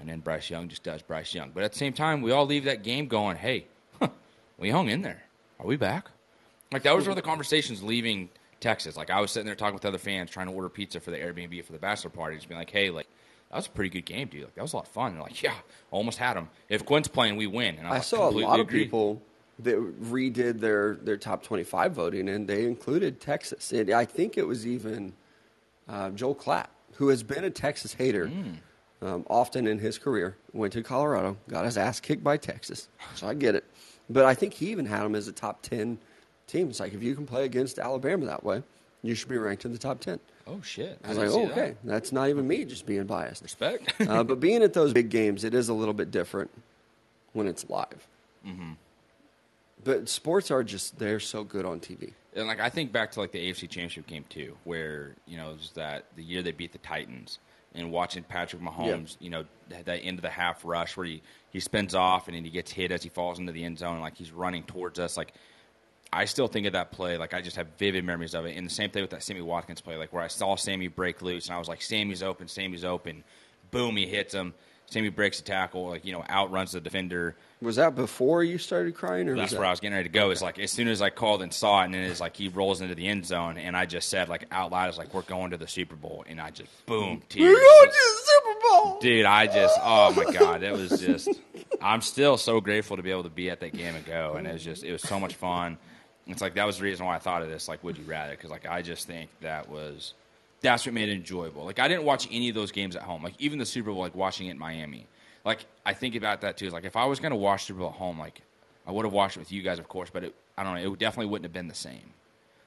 And then Bryce Young just does Bryce Young. But at the same time, we all leave that game going, hey, we hung in there. Are we back? Like that was where the conversations leaving Texas. Like I was sitting there talking with other fans, trying to order pizza for the Airbnb for the bachelor party, just being like, "Hey, like that was a pretty good game, dude. Like that was a lot of fun." And they're like, "Yeah, almost had them. If Quinn's playing, we win." And I like, saw a lot of people that redid their, their top 25 voting, and they included Texas. And I think it was even uh, Joel Klatt, who has been a Texas hater um, often in his career, went to Colorado, got his ass kicked by Texas. So I get it. But I think he even had them as a top 10 team. It's like, if you can play against Alabama that way, you should be ranked in the top 10. Oh shit! I was like, oh, that. okay. That's not even me just being biased. Respect. uh, but being at those big games, it is a little bit different. when it's live. Mm-hmm. But sports are just they're so good on TV. And like I think back to like the AFC Championship game too, where you know it was that the year they beat the Titans, and watching Patrick Mahomes, you know that end of the half rush where he he spins off and then he gets hit as he falls into the end zone, like he's running towards us, like. I still think of that play, like I just have vivid memories of it. And the same thing with that Sammy Watkins play, like where I saw Sammy break loose and I was like, Sammy's open, Sammy's open. Boom, he hits him. Sammy breaks a tackle, like, you know, outruns the defender. Was that before you started crying, or That's was where? I was getting ready to go. Is like as soon as I called and saw it, and then it's like he rolls into the end zone, and I just said like out loud, "It's like we're going to the Super Bowl," and I just boom tears. Bowl. Dude, I just oh my god, it was just. I'm still so grateful to be able to be at that game and go, and it was just it was so much fun. It's like that was the reason why I thought of this. Like, would you rather? Because like I just think that was that's what made it enjoyable. Like I didn't watch any of those games at home. Like even the Super Bowl, like watching it in Miami. Like I think about that too. Is like if I was gonna watch Super Bowl at home, like I would have watched it with you guys, of course, but it, I don't know. It definitely wouldn't have been the same.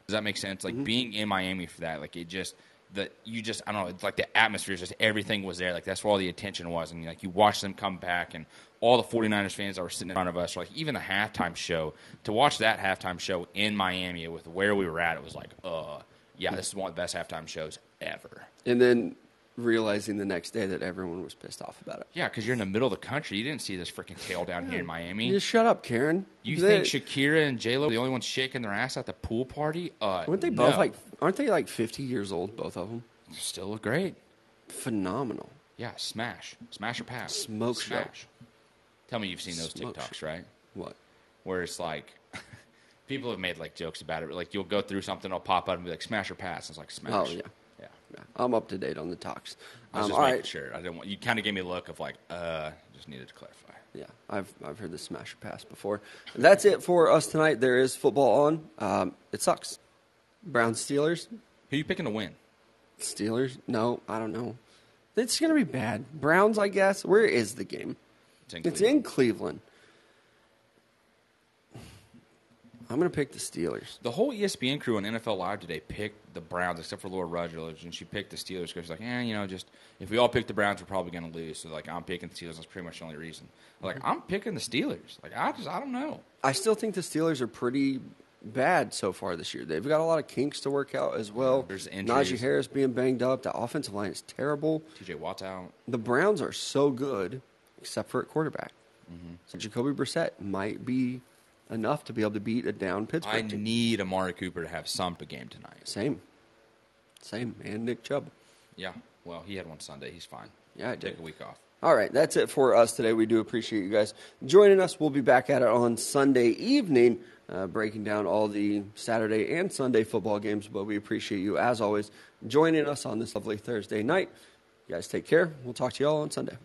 Does that make sense? Like mm-hmm. being in Miami for that, like it just that you just I don't know. It's like the atmosphere, is just everything was there. Like that's where all the attention was, and like you watch them come back, and all the 49ers fans that were sitting in front of us, like even the halftime show. To watch that halftime show in Miami with where we were at, it was like, uh, yeah, this is one of the best halftime shows ever. And then realizing the next day that everyone was pissed off about it. Yeah, because you're in the middle of the country. You didn't see this freaking tail down here in Miami. Just shut up, Karen. You They- think Shakira and J Lo the only ones shaking their ass at the pool party? Uh, Aren't they both no. like? Aren't they like fifty years old? Both of them. still look great? Phenomenal. Yeah, smash, smash or pass, Smoke show. smash. Tell me you've seen those Smoke TikToks, right? What? Where it's like people have made like jokes about it. but, Like you'll go through something, it'll pop up and be like smash or pass. It's like smash. Oh, yeah. I'm up to date on the talks. I was Um, just all making right. sure. I didn't want you. Kind of gave me a look of like, uh, just needed to clarify. Yeah, I've I've heard the Smasher pass before. That's it for us tonight. There is football on. Um, it sucks. Brown Steelers. Who you picking to win? Steelers? No, I don't know. It's gonna be bad. Browns, I guess. Where is the game? It's in It's in Cleveland. I'm gonna pick the Steelers. The whole ESPN crew on NFL Live today picked the Browns, except for Laura Rutledge, and she picked the Steelers because she's like, eh, you know, just if we all pick the Browns, we're probably going to lose. So like, I'm picking the Steelers. That's pretty much the only reason. Like, I'm picking the Steelers. Like, I just, I don't know. I still think the Steelers are pretty bad so far this year. They've got a lot of kinks to work out as well. There's injuries. Najee Harris being banged up. The offensive line is terrible. T.J. Watt's out. The Browns are so good, except for at quarterback. Mm-hmm. So Jacoby Brissett might be enough to be able to beat a down Pittsburgh I team. need Amari Cooper to have some game tonight. Same, same, and Nick Chubb. Yeah. Well, he had one Sunday. He's fine. Yeah, I take a week off. All right, that's it for us today. We do appreciate you guys joining us. We'll be back at it on Sunday evening, uh, breaking down all the Saturday and Sunday football games. But we appreciate you, as always, joining us on this lovely Thursday night. You guys take care. We'll talk to you all on Sunday.